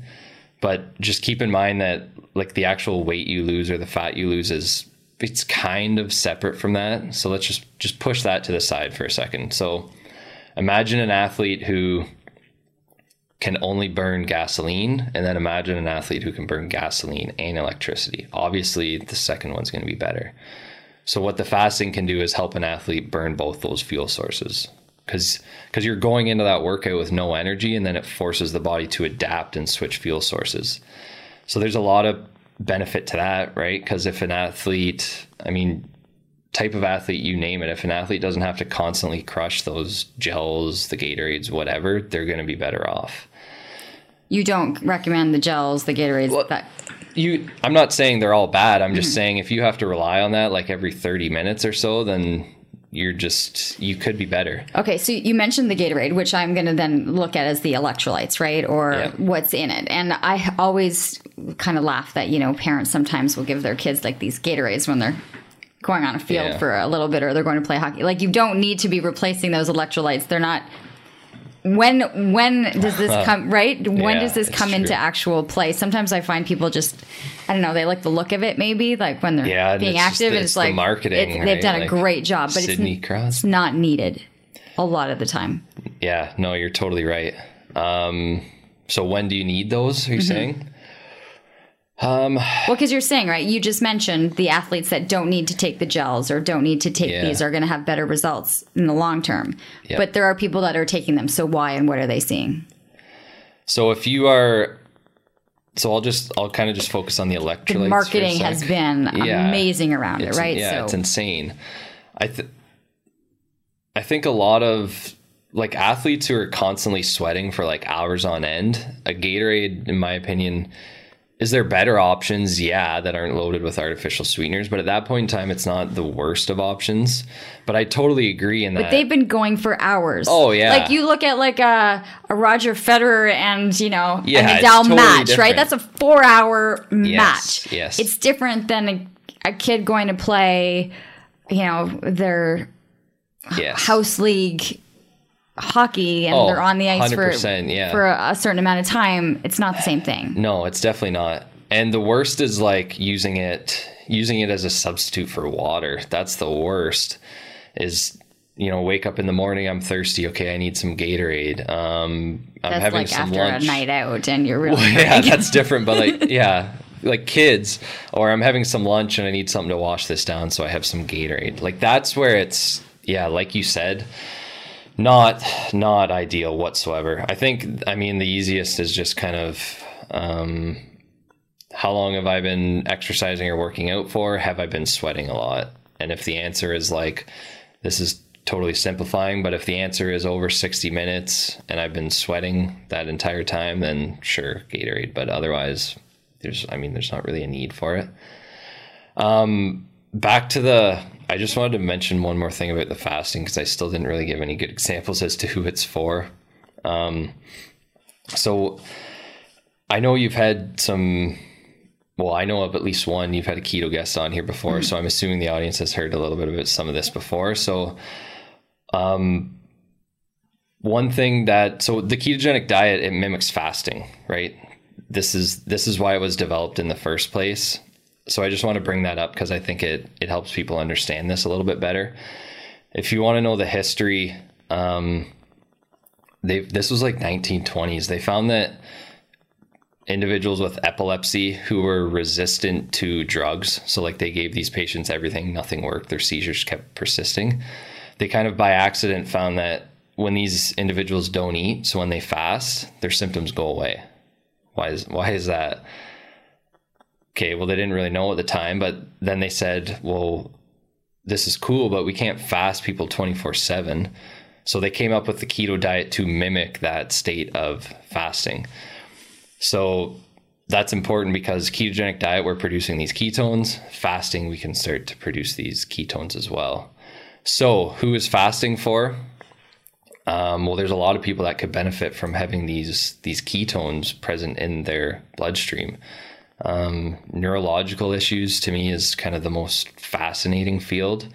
But just keep in mind that like the actual weight you lose or the fat you lose is it's kind of separate from that. So let's just just push that to the side for a second. So imagine an athlete who can only burn gasoline and then imagine an athlete who can burn gasoline and electricity. Obviously, the second one's going to be better. So what the fasting can do is help an athlete burn both those fuel sources cuz cuz you're going into that workout with no energy and then it forces the body to adapt and switch fuel sources. So there's a lot of benefit to that, right? Cuz if an athlete, I mean, type of athlete you name it, if an athlete doesn't have to constantly crush those gels, the Gatorades, whatever, they're going to be better off. You don't recommend the gels, the Gatorades, that. You I'm not saying they're all bad. I'm just mm-hmm. saying if you have to rely on that like every 30 minutes or so, then you're just you could be better. Okay, so you mentioned the Gatorade, which I'm going to then look at as the electrolytes, right? Or Yeah. what's in it. And I always kind of laugh that, you know, parents sometimes will give their kids like these Gatorades when they're going on a field Yeah. for a little bit or they're going to play hockey. Like you don't need to be replacing those electrolytes. They're not when when does this come right? When Yeah, does this come into actual play? Sometimes I find people just I don't know, they like the look of it maybe, like when they're Yeah, being active the- and it's it's like marketing, they've right? done a Like great job, but Sidney it's, Crosby. it's not needed a lot of the time. Yeah, no, you're totally right. Um, so when do you need those? Are you Mm-hmm. saying? Um, Well, because you're saying, right, you just mentioned the athletes that don't need to take the gels or don't need to take Yeah. these are going to have better results in the long term. Yep. But there are people that are taking them. So why and what are they seeing? so if you are, so I'll just I'll kind of just focus on the electrolytes. The marketing has been Yeah. amazing around It's- it, right? Yeah, it's insane. I th- I think a lot of like athletes who are constantly sweating for like hours on end, a Gatorade, in my opinion, is there better options? Yeah, that aren't loaded with artificial sweeteners. But at that point in time, it's not the worst of options. But I totally agree in that. But they've been going for hours. Oh, yeah. Like you look at like a, a Roger Federer and you know Yeah, a totally match, different. right? That's a four hour Yes, match. yes. It's different than a, a kid going to play, you know, their yes. house league hockey and Oh, they're on the ice for yeah. for a, a certain amount of time. It's not the same thing. No, it's definitely not. And the worst is like using it using it as a substitute for water. That's the worst. Is you know, wake up in the morning, I'm thirsty. Okay, I need some Gatorade. Um, I'm That's having like some after lunch. a night out and you're really yeah, that's different. But like, yeah, like kids, or I'm having some lunch and I need something to wash this down, so I have some Gatorade. Like that's where it's yeah, like you said, not not ideal whatsoever. I think I mean the easiest is just kind of um, how long have I been exercising or working out for? Have I been sweating a lot? And if the answer is like this is totally simplifying, but if the answer is over 60 minutes and I've been sweating that entire time, then sure, Gatorade. But otherwise, there's, I mean, there's not really a need for it. Um, back to the, I just wanted to mention one more thing about the fasting because I still didn't really give any good examples as to who it's for. Um, so I know you've had some well, I know of at least one. You've had a keto guest on here before, so I'm assuming the audience has heard a little bit about some of this before. So, um, one thing that so the ketogenic diet it mimics fasting, right? This is this is why it was developed in the first place. So I just want to bring that up because I think it it helps people understand this a little bit better. If you want to know the history, um, they this was like 1920s. They found that individuals with epilepsy who were resistant to drugs. So, like, they gave these patients everything, nothing worked, their seizures kept persisting. They kind of by accident found that when these individuals don't eat, so when they fast, their symptoms go away. Why is why is that? Okay, well they didn't really know at the time, but then they said, well, this is cool, but we can't fast people 24/7. So they came up with the keto diet to mimic that state of fasting. So that's important because ketogenic diet, we're producing these ketones. Fasting, we can start to produce these ketones as well. So, who is fasting for? Um, well, there's a lot of people that could benefit from having these these ketones present in their bloodstream. Um, neurological issues to me is kind of the most fascinating field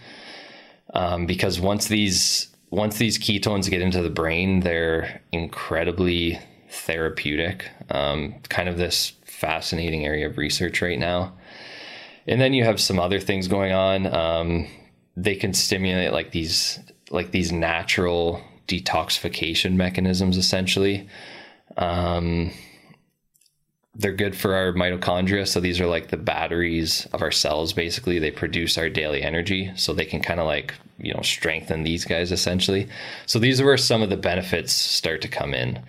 um, because once these once these ketones get into the brain, they're incredibly therapeutic. Um, kind of this fascinating area of research right now. And then you have some other things going on. Um, they can stimulate like these like these natural detoxification mechanisms essentially. Um, they're good for our mitochondria. So these are like the batteries of our cells. Basically, they produce our daily energy. So they can kind of like, you know, strengthen these guys essentially. So these are where some of the benefits start to come in.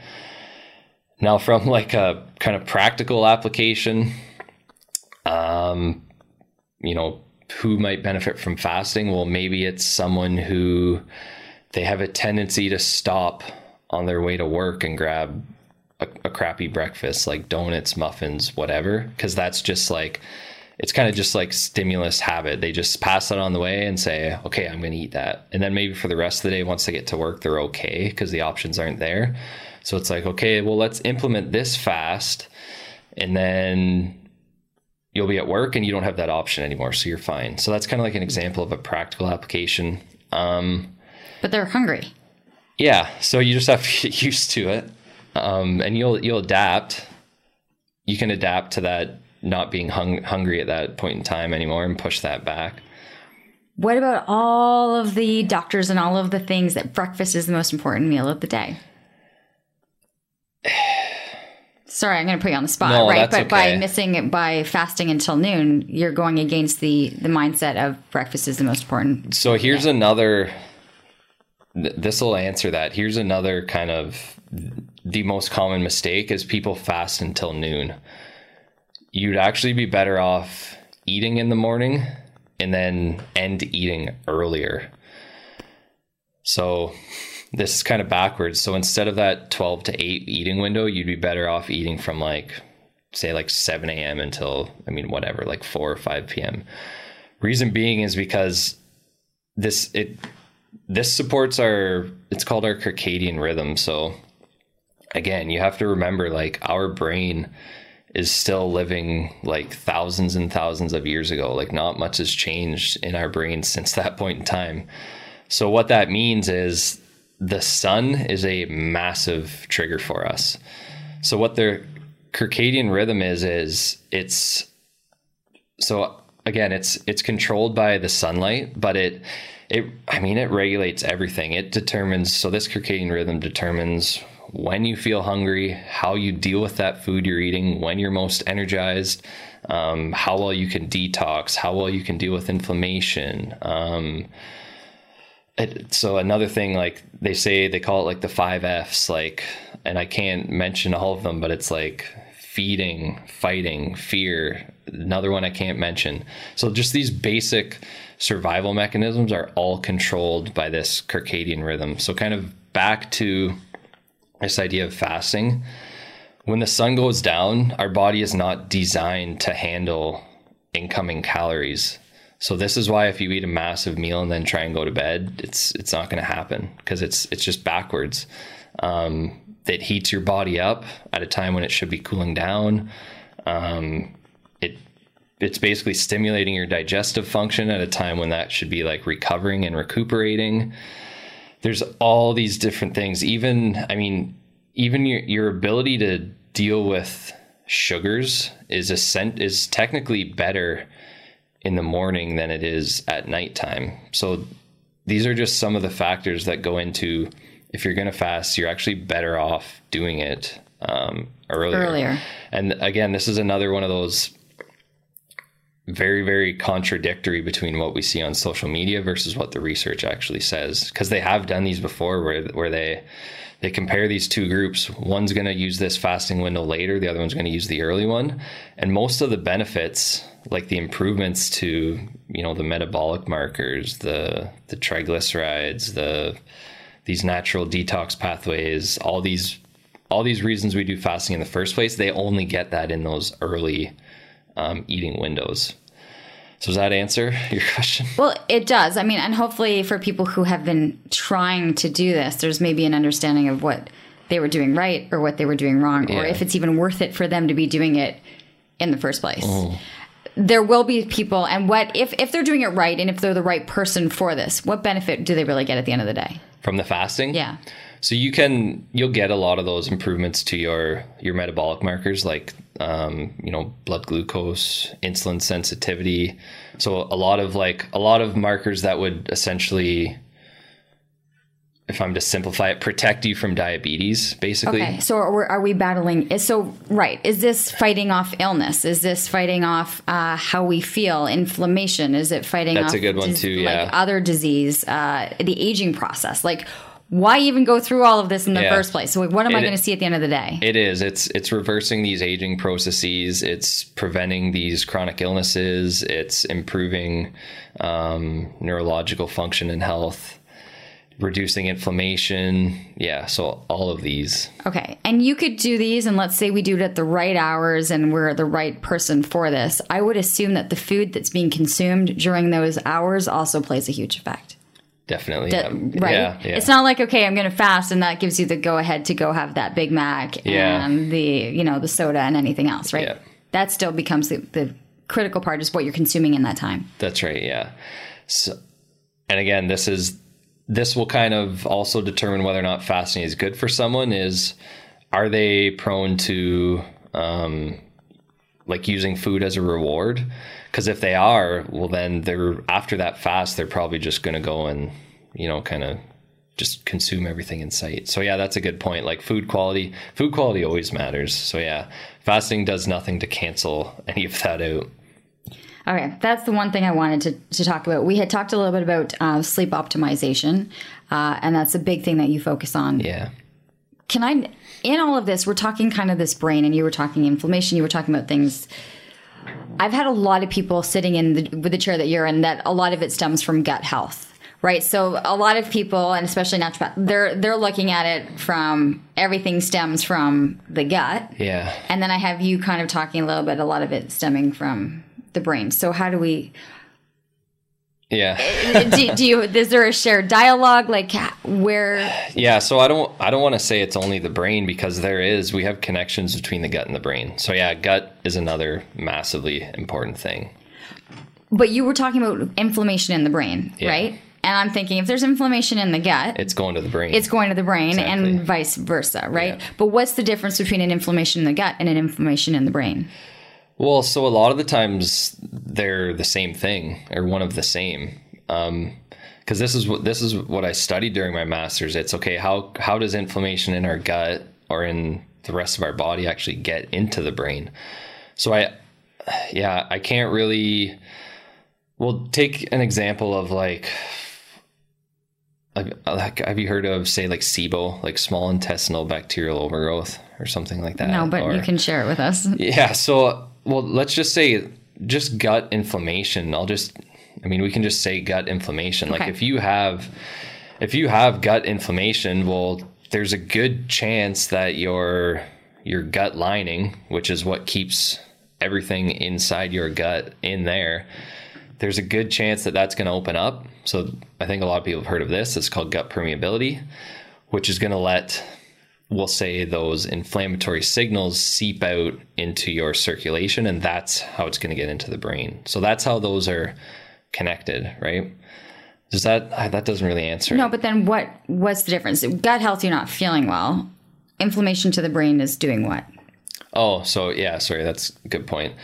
Now, from like a kind of practical application, um, you know, who might benefit from fasting? Well, maybe it's someone who they have a tendency to stop on their way to work and grab a, a crappy breakfast like donuts, muffins, whatever, because that's just like it's kind of just like stimulus habit. They just pass it on the way and say, okay, I'm going to eat that. And then maybe for the rest of the day, once they get to work, they're okay because the options aren't there. So it's like, okay, well, let's implement this fast. And then you'll be at work and you don't have that option anymore. So you're fine. So that's kind of like an example of a practical application. Um, But they're hungry. yeah. So you just have to get used to it. Um, and you'll, you'll adapt. You can adapt to that not being hung- hungry at that point in time anymore and push that back. What about all of the doctors and all of the things that breakfast is the most important meal of the day? Sorry, I'm going to put you on the spot, No, right? But by missing it, by fasting until noon, you're going against the the mindset of breakfast is the most important. So here's another. Th- this will answer that. Here's another kind of the most common mistake is people fast until noon. You'd actually be better off eating in the morning and then end eating earlier. So this is kind of backwards. So instead of that 12 to 8 eating window, you'd be better off eating from like say like 7 a.m. until, I mean, whatever, like 4 or 5 p.m. Reason being is because this, it, this supports our, it's called our circadian rhythm. So again, you have to remember like our brain is still living like thousands and thousands of years ago. Like not much has changed in our brains since that point in time. So what that means is the sun is a massive trigger for us. So what the circadian rhythm is is it's so again it's it's controlled by the sunlight, but it it I mean it regulates everything. It determines so this circadian rhythm determines when you feel hungry, how you deal with that food you're eating, when you're most energized, um, how well you can detox, how well you can deal with inflammation. Um, it, so another thing, like they say, they call it like the five Fs, like, and I can't mention all of them, but it's like feeding, fighting, fear. Another one I can't mention. So just these basic survival mechanisms are all controlled by this circadian rhythm. So kind of back to this idea of fasting. When the sun goes down, our body is not designed to handle incoming calories. So this is why if you eat a massive meal and then try and go to bed, it's it's not going to happen because it's it's just backwards. Um, it heats your body up at a time when it should be cooling down. Um, it it's basically stimulating your digestive function at a time when that should be like recovering and recuperating there's all these different things. Even, I mean, even your, your ability to deal with sugars is a scent is technically better in the morning than it is at nighttime. So these are just some of the factors that go into if you're going to fast, you're actually better off doing it um, earlier. Earlier. And again, this is another one of those very very contradictory between what we see on social media versus what the research actually says. Because they have done these before where where they they compare these two groups. One's going to use this fasting window later the other one's going to use the early one. And most of the benefits like the improvements to you know the metabolic markers the the triglycerides the these natural detox pathways all these all these reasons we do fasting in the first place they only get that in those early um, eating windows. So does that answer your question? Well, it does. I mean, and hopefully for people who have been trying to do this, there's maybe an understanding of what they were doing right or what they were doing wrong, or if it's even worth it for them to be doing it in the first place. Oh. There will be people, and what if if they're doing it right, and if they're the right person for this, what benefit do they really get at the end of the day? From the fasting? Yeah. So you can you'll get a lot of those improvements to your your metabolic markers like um, you know blood glucose, insulin sensitivity. So a lot of like a lot of markers that would essentially if I'm to simplify it, protect you from diabetes, basically. Okay, so are we, are we battling? Is so right? Is this fighting off illness? Is this fighting off uh, how we feel? Inflammation? Is it fighting? That's off a good one too, yeah. Like other disease, uh, the aging process. Like, why even go through all of this in the Yeah. first place? So, what am I going to see at the end of the day? It is. It's it's reversing these aging processes. It's preventing these chronic illnesses. It's improving um, neurological function and health, reducing inflammation. Yeah. So all of these. Okay, and you could do these, and let's say we do it at the right hours, and we're the right person for this. I would assume that the food that's being consumed during those hours also plays a huge effect. Definitely. that- yeah. right? Yeah, yeah. It's not like okay, I'm going to fast, and that gives you the go ahead to go have that Big Mac and the you know the soda and anything else, right? That still becomes the, the critical part is what you're consuming in that time. That's right. Yeah. So, and again, this is this will kind of also determine whether or not fasting is good for someone. Is are they prone to um, like using food as a reward? Because if they are, well, then they're after that fast, they're probably just going to go and you know kind of just consume everything in sight. So yeah, that's a good point. Like food quality, food quality always matters. So yeah, fasting does nothing to cancel any of that out. Okay, that's the one thing I wanted to, to talk about. We had talked a little bit about uh, sleep optimization, uh, and that's a big thing that you focus on. Yeah. Can I, in all of this, we're talking kind of this brain, and you were talking inflammation, you were talking about things. I've had a lot of people sitting in the, with the chair that you're in that a lot of it stems from gut health, right? So a lot of people, and especially naturopath, they're they're looking at it from everything stems from the gut, Yeah. and then I have you kind of talking a little bit, a lot of it stemming from the brain. So how do we? Yeah. do, do you? Is there a shared dialogue? Like where? Yeah, so I don't I don't want to say it's only the brain because there is we have connections between the gut and the brain. So yeah, gut is another massively important thing. But you were talking about inflammation in the brain, Yeah. right? And I'm thinking if there's inflammation in the gut, It's going to the brain. it's going to the brain and vice versa, right? Yeah. But what's the difference between an inflammation in the gut and an inflammation in the brain? Well, so a lot of the times they're the same thing or one of the same. Um, because this is what this is what I studied during my masters. It's okay. How how does inflammation in our gut or in the rest of our body actually get into the brain? So I, yeah, I can't really. Well, take an example of like. Like, like, have you heard of say like SIBO, like small intestinal bacterial overgrowth, or something like that? No, but Or- you can share it with us. yeah. So, well, let's just say just gut inflammation. I'll just, I mean, we can just say gut inflammation. Like if you have, if you have gut inflammation, well, there's a good chance that your your gut lining, which is what keeps everything inside your gut in there, there's a good chance that that's going to open up. So I think a lot of people have heard of this. It's called gut permeability, which is going to let we'll say those inflammatory signals seep out into your circulation and that's how it's going to get into the brain so that's how those are connected right does that ah, that doesn't really answer No, it. but then what? What's the difference? Gut health, you're not feeling well. Inflammation to the brain is doing what? oh so yeah sorry that's a good point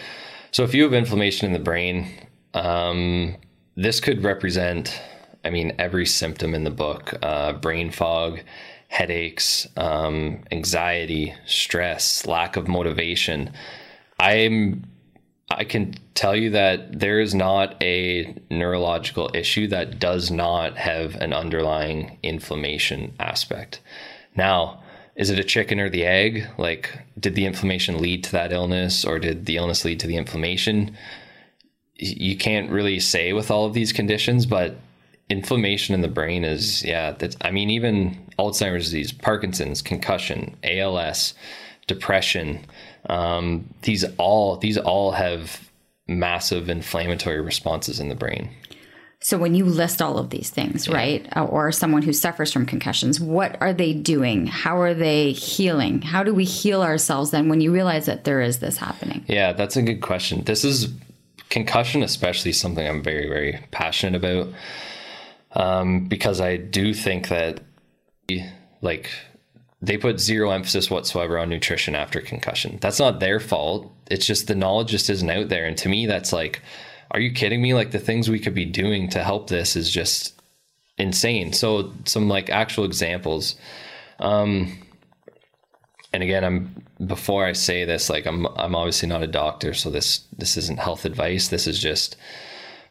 so if you have inflammation in the brain um, this could represent i mean every symptom in the book uh, brain fog headaches um, anxiety stress lack of motivation i'm I can tell you that there is not a neurological issue that does not have an underlying inflammation aspect. Now, is it a chicken or the egg? Like, did the inflammation lead to that illness or did the illness lead to the inflammation? You can't really say with all of these conditions, but inflammation in the brain is, yeah, that's, I mean, even Alzheimer's disease, Parkinson's, concussion, ALS, depression, um, these all these all have massive inflammatory responses in the brain. So when you list all of these things, right, uh, or someone who suffers from concussions, what are they doing? How are they healing? How do we heal ourselves then when you realize that there is this happening? Yeah, that's a good question. This is concussion, especially something I'm very, very passionate about um, because I do think that like they put zero emphasis whatsoever on nutrition after concussion. That's not their fault. It's just the knowledge just isn't out there. And to me, that's like, are you kidding me? Like the things we could be doing to help this is just insane. So some like actual examples. Um, and again, I'm before I say this, like I'm I'm obviously not a doctor, so this this isn't health advice. This is just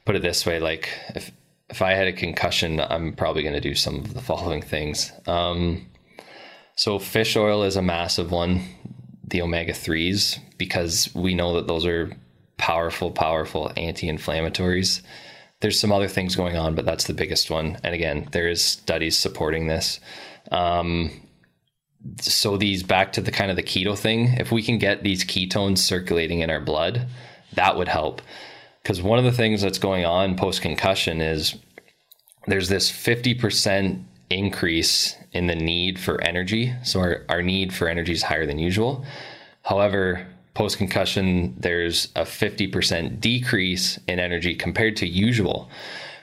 put it this way, like if if I had a concussion, I'm probably going to do some of the following things. Um, so fish oil is a massive one, the omega threes, because we know that those are powerful, powerful anti-inflammatories. There's some other things going on, but that's the biggest one. And again, there is studies supporting this. Um, so these back to the kind of the keto thing, if we can get these ketones circulating in our blood, that would help. Because one of the things that's going on post concussion is there's this 50% increase in the need for energy. So our, our need for energy is higher than usual. However, post concussion, there's a 50% decrease in energy compared to usual.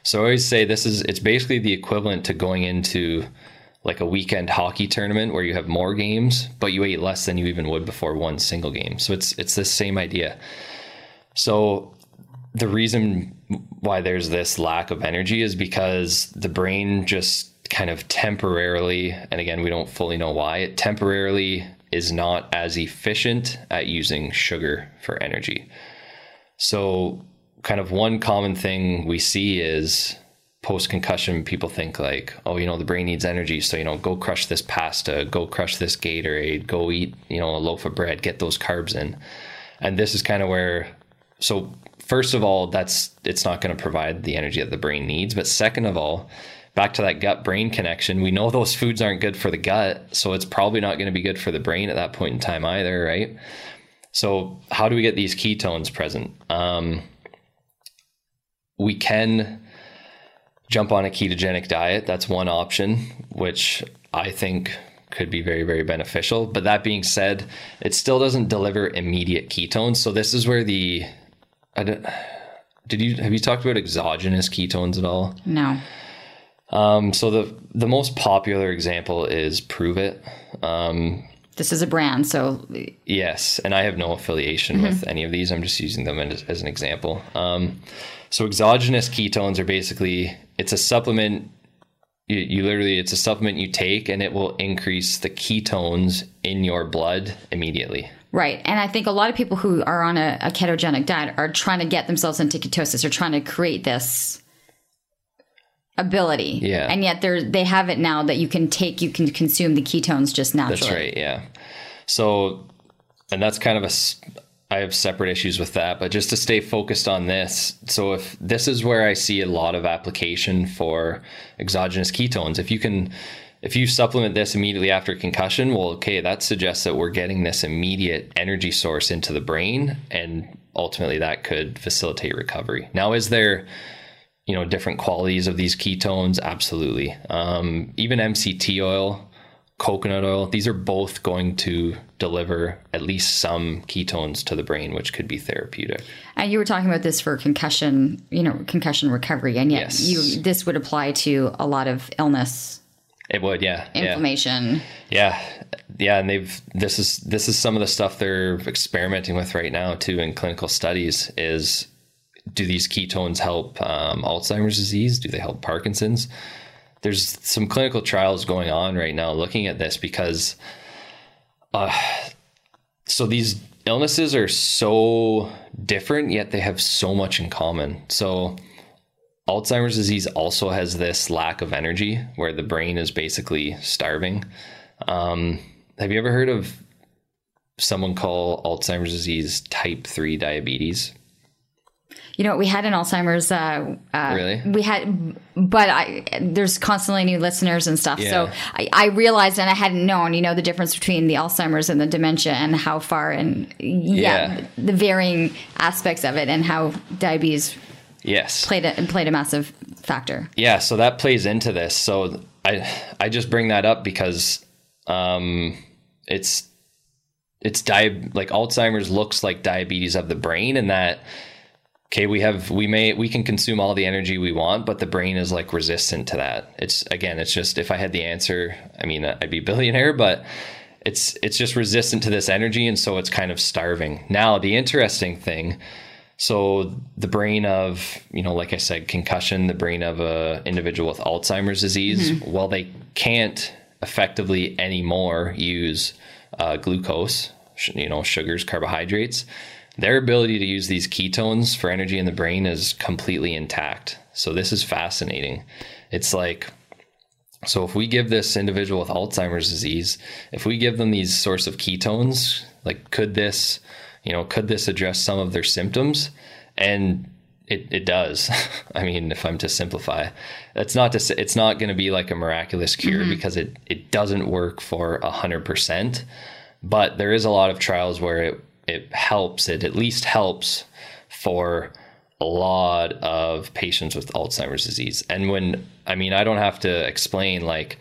So I always say this is it's basically the equivalent to going into like a weekend hockey tournament where you have more games, but you ate less than you even would before one single game. So it's it's the same idea. So the reason why there's this lack of energy is because the brain just kind of temporarily, and again, we don't fully know why, it temporarily is not as efficient at using sugar for energy. So, kind of one common thing we see is post concussion, people think like, oh, you know, the brain needs energy. So, you know, go crush this pasta, go crush this Gatorade, go eat, you know, a loaf of bread, get those carbs in. And this is kind of where so first of all, that's it's not going to provide the energy that the brain needs. But second of all, back to that gut brain connection, we know those foods aren't good for the gut, so it's probably not going to be good for the brain at that point in time either, right? So how do we get these ketones present? Um, we can jump on a ketogenic diet. That's one option, which I think could be very, very beneficial. But that being said, it still doesn't deliver immediate ketones. So this is where the I don't, did you have you talked about exogenous ketones at all? No. Um, so the the most popular example is Pruvit. Um, This is a brand, so Yes, and I have no affiliation with any of these. I'm just using them as, as an example. Um, so exogenous ketones are basically it's a supplement. You, you literally it's a supplement you take, and it will increase the ketones in your blood immediately. Right. And I think a lot of people who are on a, a ketogenic diet are trying to get themselves into ketosis or trying to create this ability. Yeah. And yet they're they have it now that you can take, you can consume the ketones just naturally. That's right. Yeah. So, and that's kind of a I have separate issues with that, but just to stay focused on this. So, if this is where I see a lot of application for exogenous ketones, if you can, if you supplement this immediately after concussion, well, okay, that suggests that we're getting this immediate energy source into the brain, and ultimately that could facilitate recovery. Now, is there you know different qualities of these ketones absolutely um, even mct oil coconut oil these are both going to deliver at least some ketones to the brain which could be therapeutic And you were talking about this for concussion, you know, concussion recovery. And yet Yes. you this would apply to a lot of illness, it would yeah yeah. Inflammation. yeah yeah and they've this is this is some of the stuff they're experimenting with right now too in clinical studies is do these ketones help um, alzheimer's disease? Do they help parkinson's? There's some clinical trials going on right now looking at this because uh, so these illnesses are so different yet they have so much in common. So Alzheimer's disease also has this lack of energy where the brain is basically starving. Um, have you ever heard of someone call Alzheimer's disease type 3 diabetes? You know, we had an Alzheimer's. Uh, uh, Really? We had, but I there's constantly new listeners and stuff. So I, I realized, and I hadn't known, you know, the difference between the Alzheimer's and the dementia, and how far and yeah, Yeah. the varying aspects of it, and how diabetes Yes. played a played a massive factor. Yeah, so that plays into this. So I I just bring that up because um it's it's di- like Alzheimer's looks like diabetes of the brain and that okay, we have we may we can consume all the energy we want, but the brain is like resistant to that. It's again, it's just if I had the answer, I mean, I'd be a billionaire, but it's it's just resistant to this energy and so it's kind of starving. Now, the interesting thing so the brain of, you know, like I said, concussion, the brain of a individual with Alzheimer's disease, well, they can't effectively anymore use uh, glucose, sh- you know, sugars, carbohydrates. Their ability to use these ketones for energy in the brain is completely intact. So this is fascinating. It's like so if we give this individual with Alzheimer's disease, if we give them these source of ketones, like could this, you know, could this address some of their symptoms? And it, it does. I mean, if I'm to simplify, that's not to say it's not going to be like a miraculous cure mm-hmm. because it, it doesn't work for a hundred percent. But there is a lot of trials where it, it helps, it at least helps for a lot of patients with Alzheimer's disease. And when, I mean, I don't have to explain like,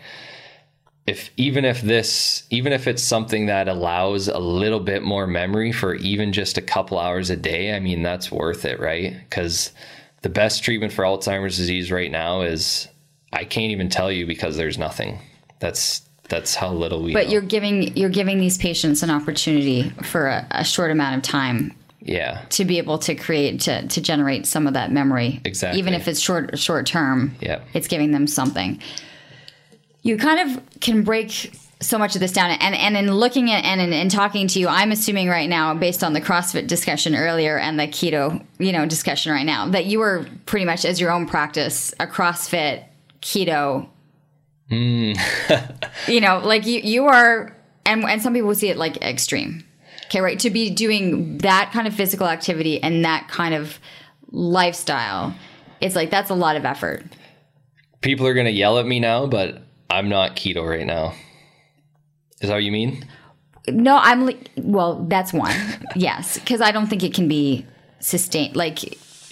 if even if this even if it's something that allows a little bit more memory for even just a couple hours a day i mean that's worth it right? Because the best treatment for alzheimer's disease right now is i can't even tell you because there's nothing. That's that's how little we But know. you're giving you're giving these patients an opportunity for a, a short amount of time yeah. to be able to create to, to generate some of that memory. Exactly. even if it's short short term yeah. it's giving them something you kind of can break so much of this down and and in looking at and in, in talking to you i'm assuming right now based on the crossfit discussion earlier and the keto you know discussion right now that you are pretty much as your own practice a crossfit keto hmm. you know like you you are and and some people see it like extreme Okay, right. To be doing that kind of physical activity and that kind of lifestyle, it's like that's a lot of effort. People are gonna yell at me now, but I'm not keto right now. Is that what you mean? No, I'm li- well. That's one. yes, because I don't think it can be sustained. Like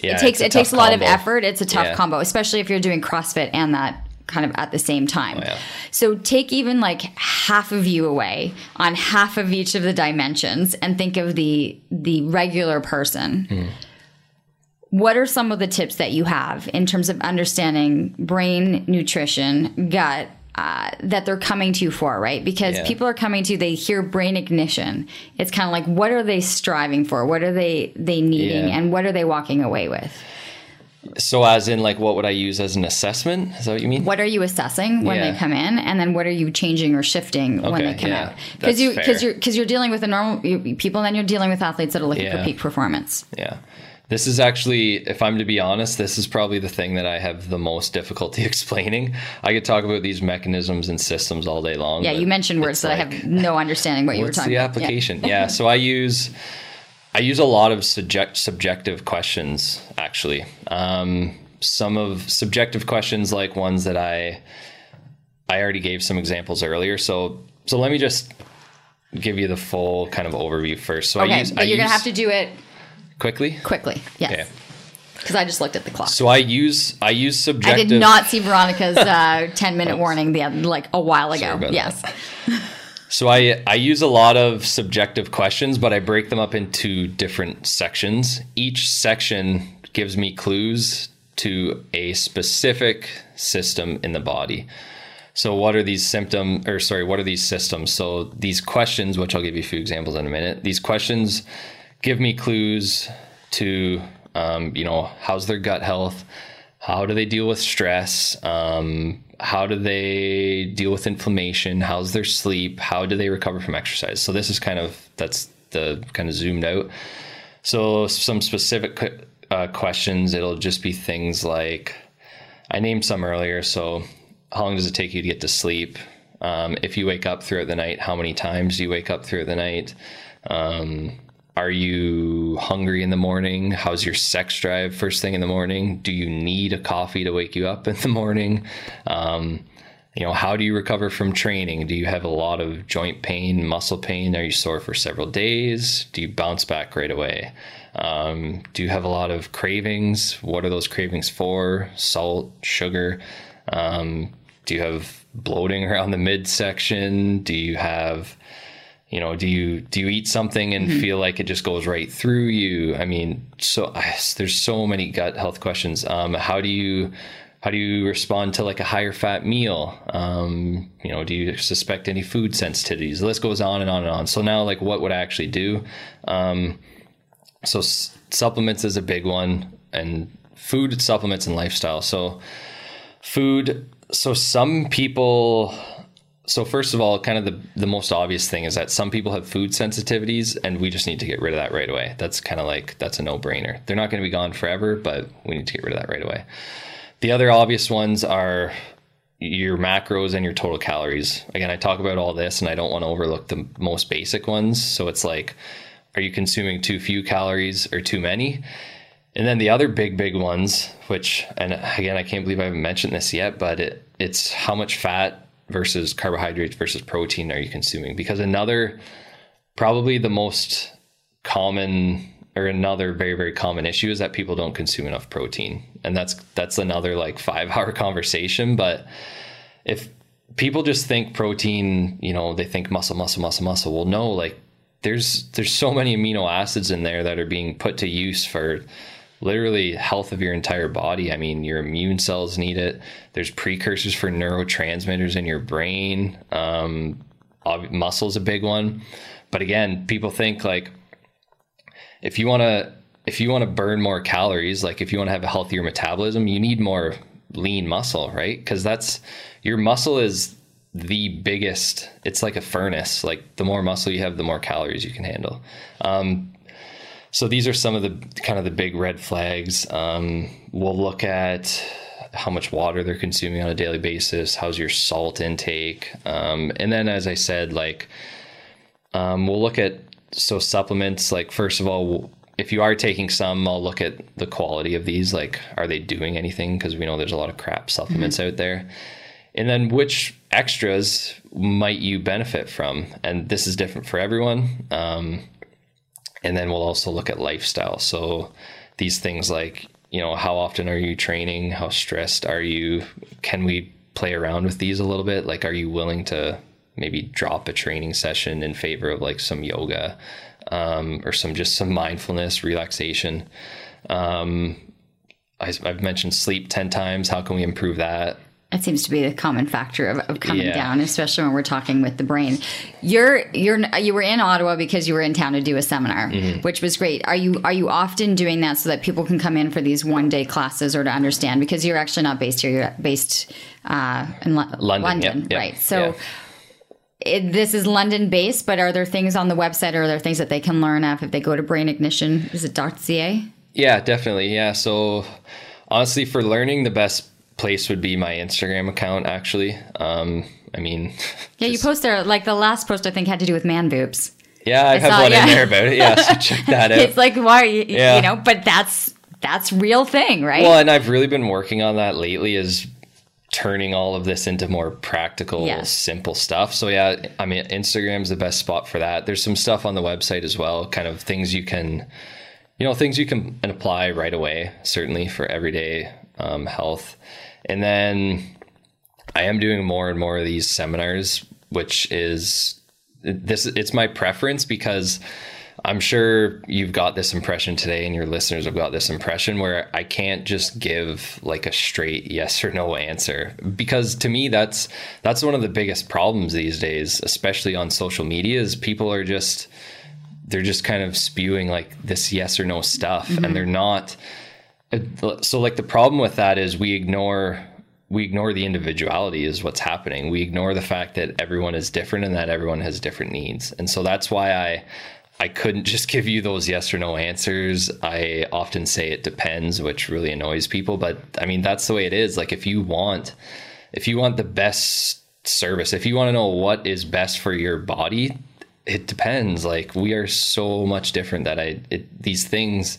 Yeah, it takes a it takes a lot of effort. It's a tough Yeah. combo, especially if you're doing CrossFit and that kind of at the same time. Oh, yeah. So take even like half of you away on half of each of the dimensions and think of the the regular person. Hmm. What are some of the tips that you have in terms of understanding brain nutrition, gut, uh, that they're coming to you for, right? Because Yeah. people are coming to you, they hear brain ignition. It's kind of like, what are they striving for? What are they they needing, Yeah. and what are they walking away with? So, as in, like, what would I use as an assessment? Is that what you mean? What are you assessing when Yeah. they come in, and then what are you changing or shifting when they come yeah, out? Because you because you're because you're dealing with a normal people, and then you're dealing with athletes that are looking for peak performance. Yeah. This is actually, if I'm to be honest, this is probably the thing that I have the most difficulty explaining. I could talk about these mechanisms and systems all day long. Yeah, you mentioned words that I have no understanding what you were talking the about. Yeah. application? Yeah. so I use I use a lot of subject subjective questions actually. Um, some of subjective questions like ones that I I already gave some examples earlier. So so let me just give you the full kind of overview first. So I Okay, use but I you're gonna have to do it quickly. quickly. Okay. Yes, because I just looked at the clock. So I use I use subjective. I did not see Veronica's uh, 10 minute warning the other, like a while ago. Yes. So I I use a lot of subjective questions, but I break them up into different sections. Each section gives me clues to a specific system in the body. So what are these symptom or sorry, what are these systems? So these questions, which I'll give you a few examples in a minute. These questions give me clues to um, you know, how's their gut health? How do they deal with stress? Um, how do they deal with inflammation? How's their sleep? How do they recover from exercise? So this is kind of that's the kind of zoomed out. So some specific uh, questions. It'll just be things like I named some earlier. So how long does it take you to get to sleep? Um, if you wake up throughout the night, how many times do you wake up throughout the night? Um, are you hungry in the morning? How's your sex drive first thing in the morning? Do you need a coffee to wake you up in the morning? Um, you know, how do you recover from training? Do you have a lot of joint pain, muscle pain? Are you sore for several days? Do you bounce back right away? Um, do you have a lot of cravings? What are those cravings for? Salt, sugar? Um, do you have bloating around the midsection? Do you have you know do you do you eat something and feel like it just goes right through you? I mean so there's so many gut health questions. Um, how do you how do you respond to like a higher fat meal? Um, you know do you suspect any food sensitivities? The list goes on and on and on. So now like what would i actually do? Um, so s- supplements is a big one and food supplements and lifestyle. So food so some people so first of all kind of the, the most obvious thing is that some people have food sensitivities and we just need to get rid of that right away. That's kind of like that's a no-brainer. They're not going to be gone forever but we need to get rid of that right away. The other obvious ones are your macros and your total calories. Again i talk about all this and i don't want to overlook the most basic ones. So it's like are you consuming too few calories or too many? And then the other big, big ones, which, and again, I can't believe I haven't mentioned this yet, but it, it's how much fat versus carbohydrates versus protein are you consuming? Because another, probably the most common or another very, very common issue is that people don't consume enough protein. And that's, that's another like five hour conversation. But if people just think protein, you know, they think muscle, muscle, muscle, muscle. Well, no, like there's, there's so many amino acids in there that are being put to use for literally health of your entire body. I mean, your immune cells need it. There's precursors for neurotransmitters in your brain. Um, muscle's a big one. But again, people think like if you want to if you want to burn more calories, like if you want to have a healthier metabolism, you need more lean muscle, right? Because that's your muscle is the biggest. It's like a furnace. Like the more muscle you have, the more calories you can handle. Um, so these are some of the kind of the big red flags. Um, we'll look at how much water they're consuming on a daily basis. How's your salt intake? Um, and then, as I said, like um, we'll look at so supplements, like first of all, if you are taking some, I'll look at the quality of these. Like, are they doing anything? Because we know there's a lot of crap supplements out there. And then which extras might you benefit from? And this is different for everyone. Um, and then we'll also look at lifestyle. So these things like, you know, how often are you training? How stressed are you? Can we play around with these a little bit? Like, are you willing to maybe drop a training session in favor of like some yoga um, or some just some mindfulness, relaxation? Um, I, I've mentioned sleep 10 times. How can we improve that? It seems to be the common factor of, of coming Yeah. down, especially when we're talking with the brain. You're you're you were in Ottawa because you were in town to do a seminar, Mm-hmm. which was great. Are you are you often doing that so that people can come in for these one day classes or to understand? Because you're actually not based here; you're based uh, in Lo- London, yep, yep, right? So. It, this is London based, but are there things on the website or are there things that they can learn of if they go to Brain Ignition? Is it .ca? Yeah, definitely. Yeah. So honestly, for learning, the best place would be my Instagram account, actually. Um, I mean, Yeah, you post there. Like the last post I think had to do with man boobs. yeah, I have saw- one yeah. in there about it. Yeah, so check that out. It's like why are you, Yeah. you know, but that's that's real thing, right? Well, and I've really been working on that lately is turning all of this into more practical, Yes. simple stuff. So yeah, I mean, Instagram's the best spot for that. There's some stuff on the website as well, kind of things you can, you know, things you can apply right away, certainly for everyday um, health. And then I am doing more and more of these seminars, which is this. It's my preference because I'm sure you've got this impression today, and your listeners have got this impression where I can't just give like a straight yes or no answer because to me that's that's one of the biggest problems these days, especially on social media, is people are just they're just kind of spewing like this yes or no stuff, and mm-hmm. they're not so like the problem with that is we ignore we ignore the individuality is what's happening. We ignore the fact that everyone is different and that everyone has different needs. And so that's why i i couldn't just give you those yes or no answers. I often say it depends which really annoys people. But i mean that's the way it is. Like if you want if you want the best service if you want to know what is best for your body it depends. Like we are so much different that i it, these things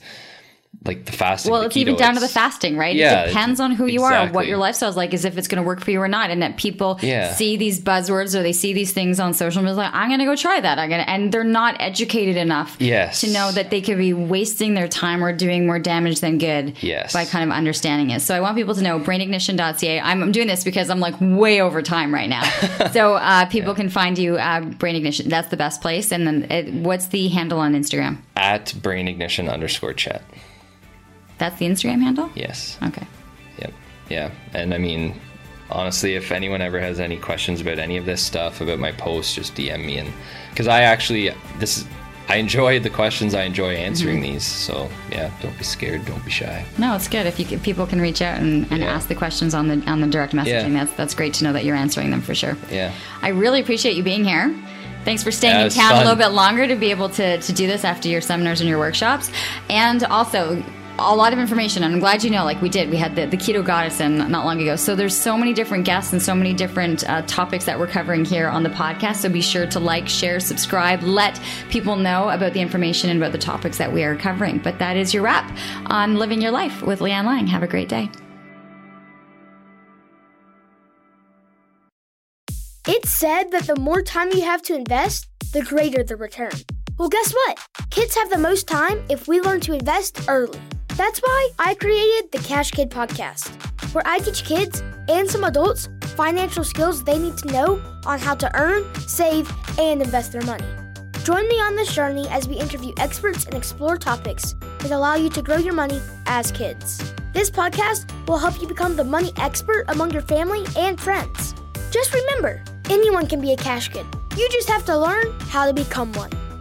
like the fasting well, it's even down to the fasting, right? Yeah, it depends on who you are, what your lifestyle is like, is if it's going to work for you or not. And that people Yeah. see these buzzwords or they see these things on social media, like, I'm going to go try that. I'm going to, and they're not educated enough Yes. to know that they could be wasting their time or doing more damage than good Yes. by kind of understanding it. So I want people to know brainignition.ca. I'm, I'm doing this because I'm like way over time right now. so uh, people can find you, uh, Brain Ignition. That's the best place. And then it, what's the handle on Instagram? at brain ignition underscore chat That's the Instagram handle? yes Okay. Yep. Yeah. And I mean, honestly, if anyone ever has any questions about any of this stuff, about my posts, just DM me. And because I actually, this is, I enjoy the questions. I enjoy answering Mm-hmm. these. So yeah, don't be scared. Don't be shy. No, it's good if you if people can reach out and, and Yeah. ask the questions on the on the direct messaging. Yeah. That's that's great to know that you're answering them for sure. Yeah. I really appreciate you being here. Thanks for staying Yeah, in town a little bit longer to be able to, to do this after your seminars and your workshops. And also, a lot of information. And I'm glad you know, like we did, we had the, the Keto Goddess in not long ago. So there's so many different guests and so many different uh, topics that we're covering here on the podcast. So be sure to like, share, subscribe, let people know about the information and about the topics that we are covering. But that is your wrap on Living Your Life with Leanne Lang. Have a great day. It's said that the more time you have to invest, the greater the return. Well, guess what? Kids have the most time if we learn to invest early. That's why I created the Cash Kid podcast, where I teach kids and some adults financial skills they need to know on how to earn, save, and invest their money. Join me on this journey as we interview experts and explore topics that allow you to grow your money as kids. This podcast will help you become the money expert among your family and friends. Just remember, anyone can be a cash kid. You just have to learn how to become one.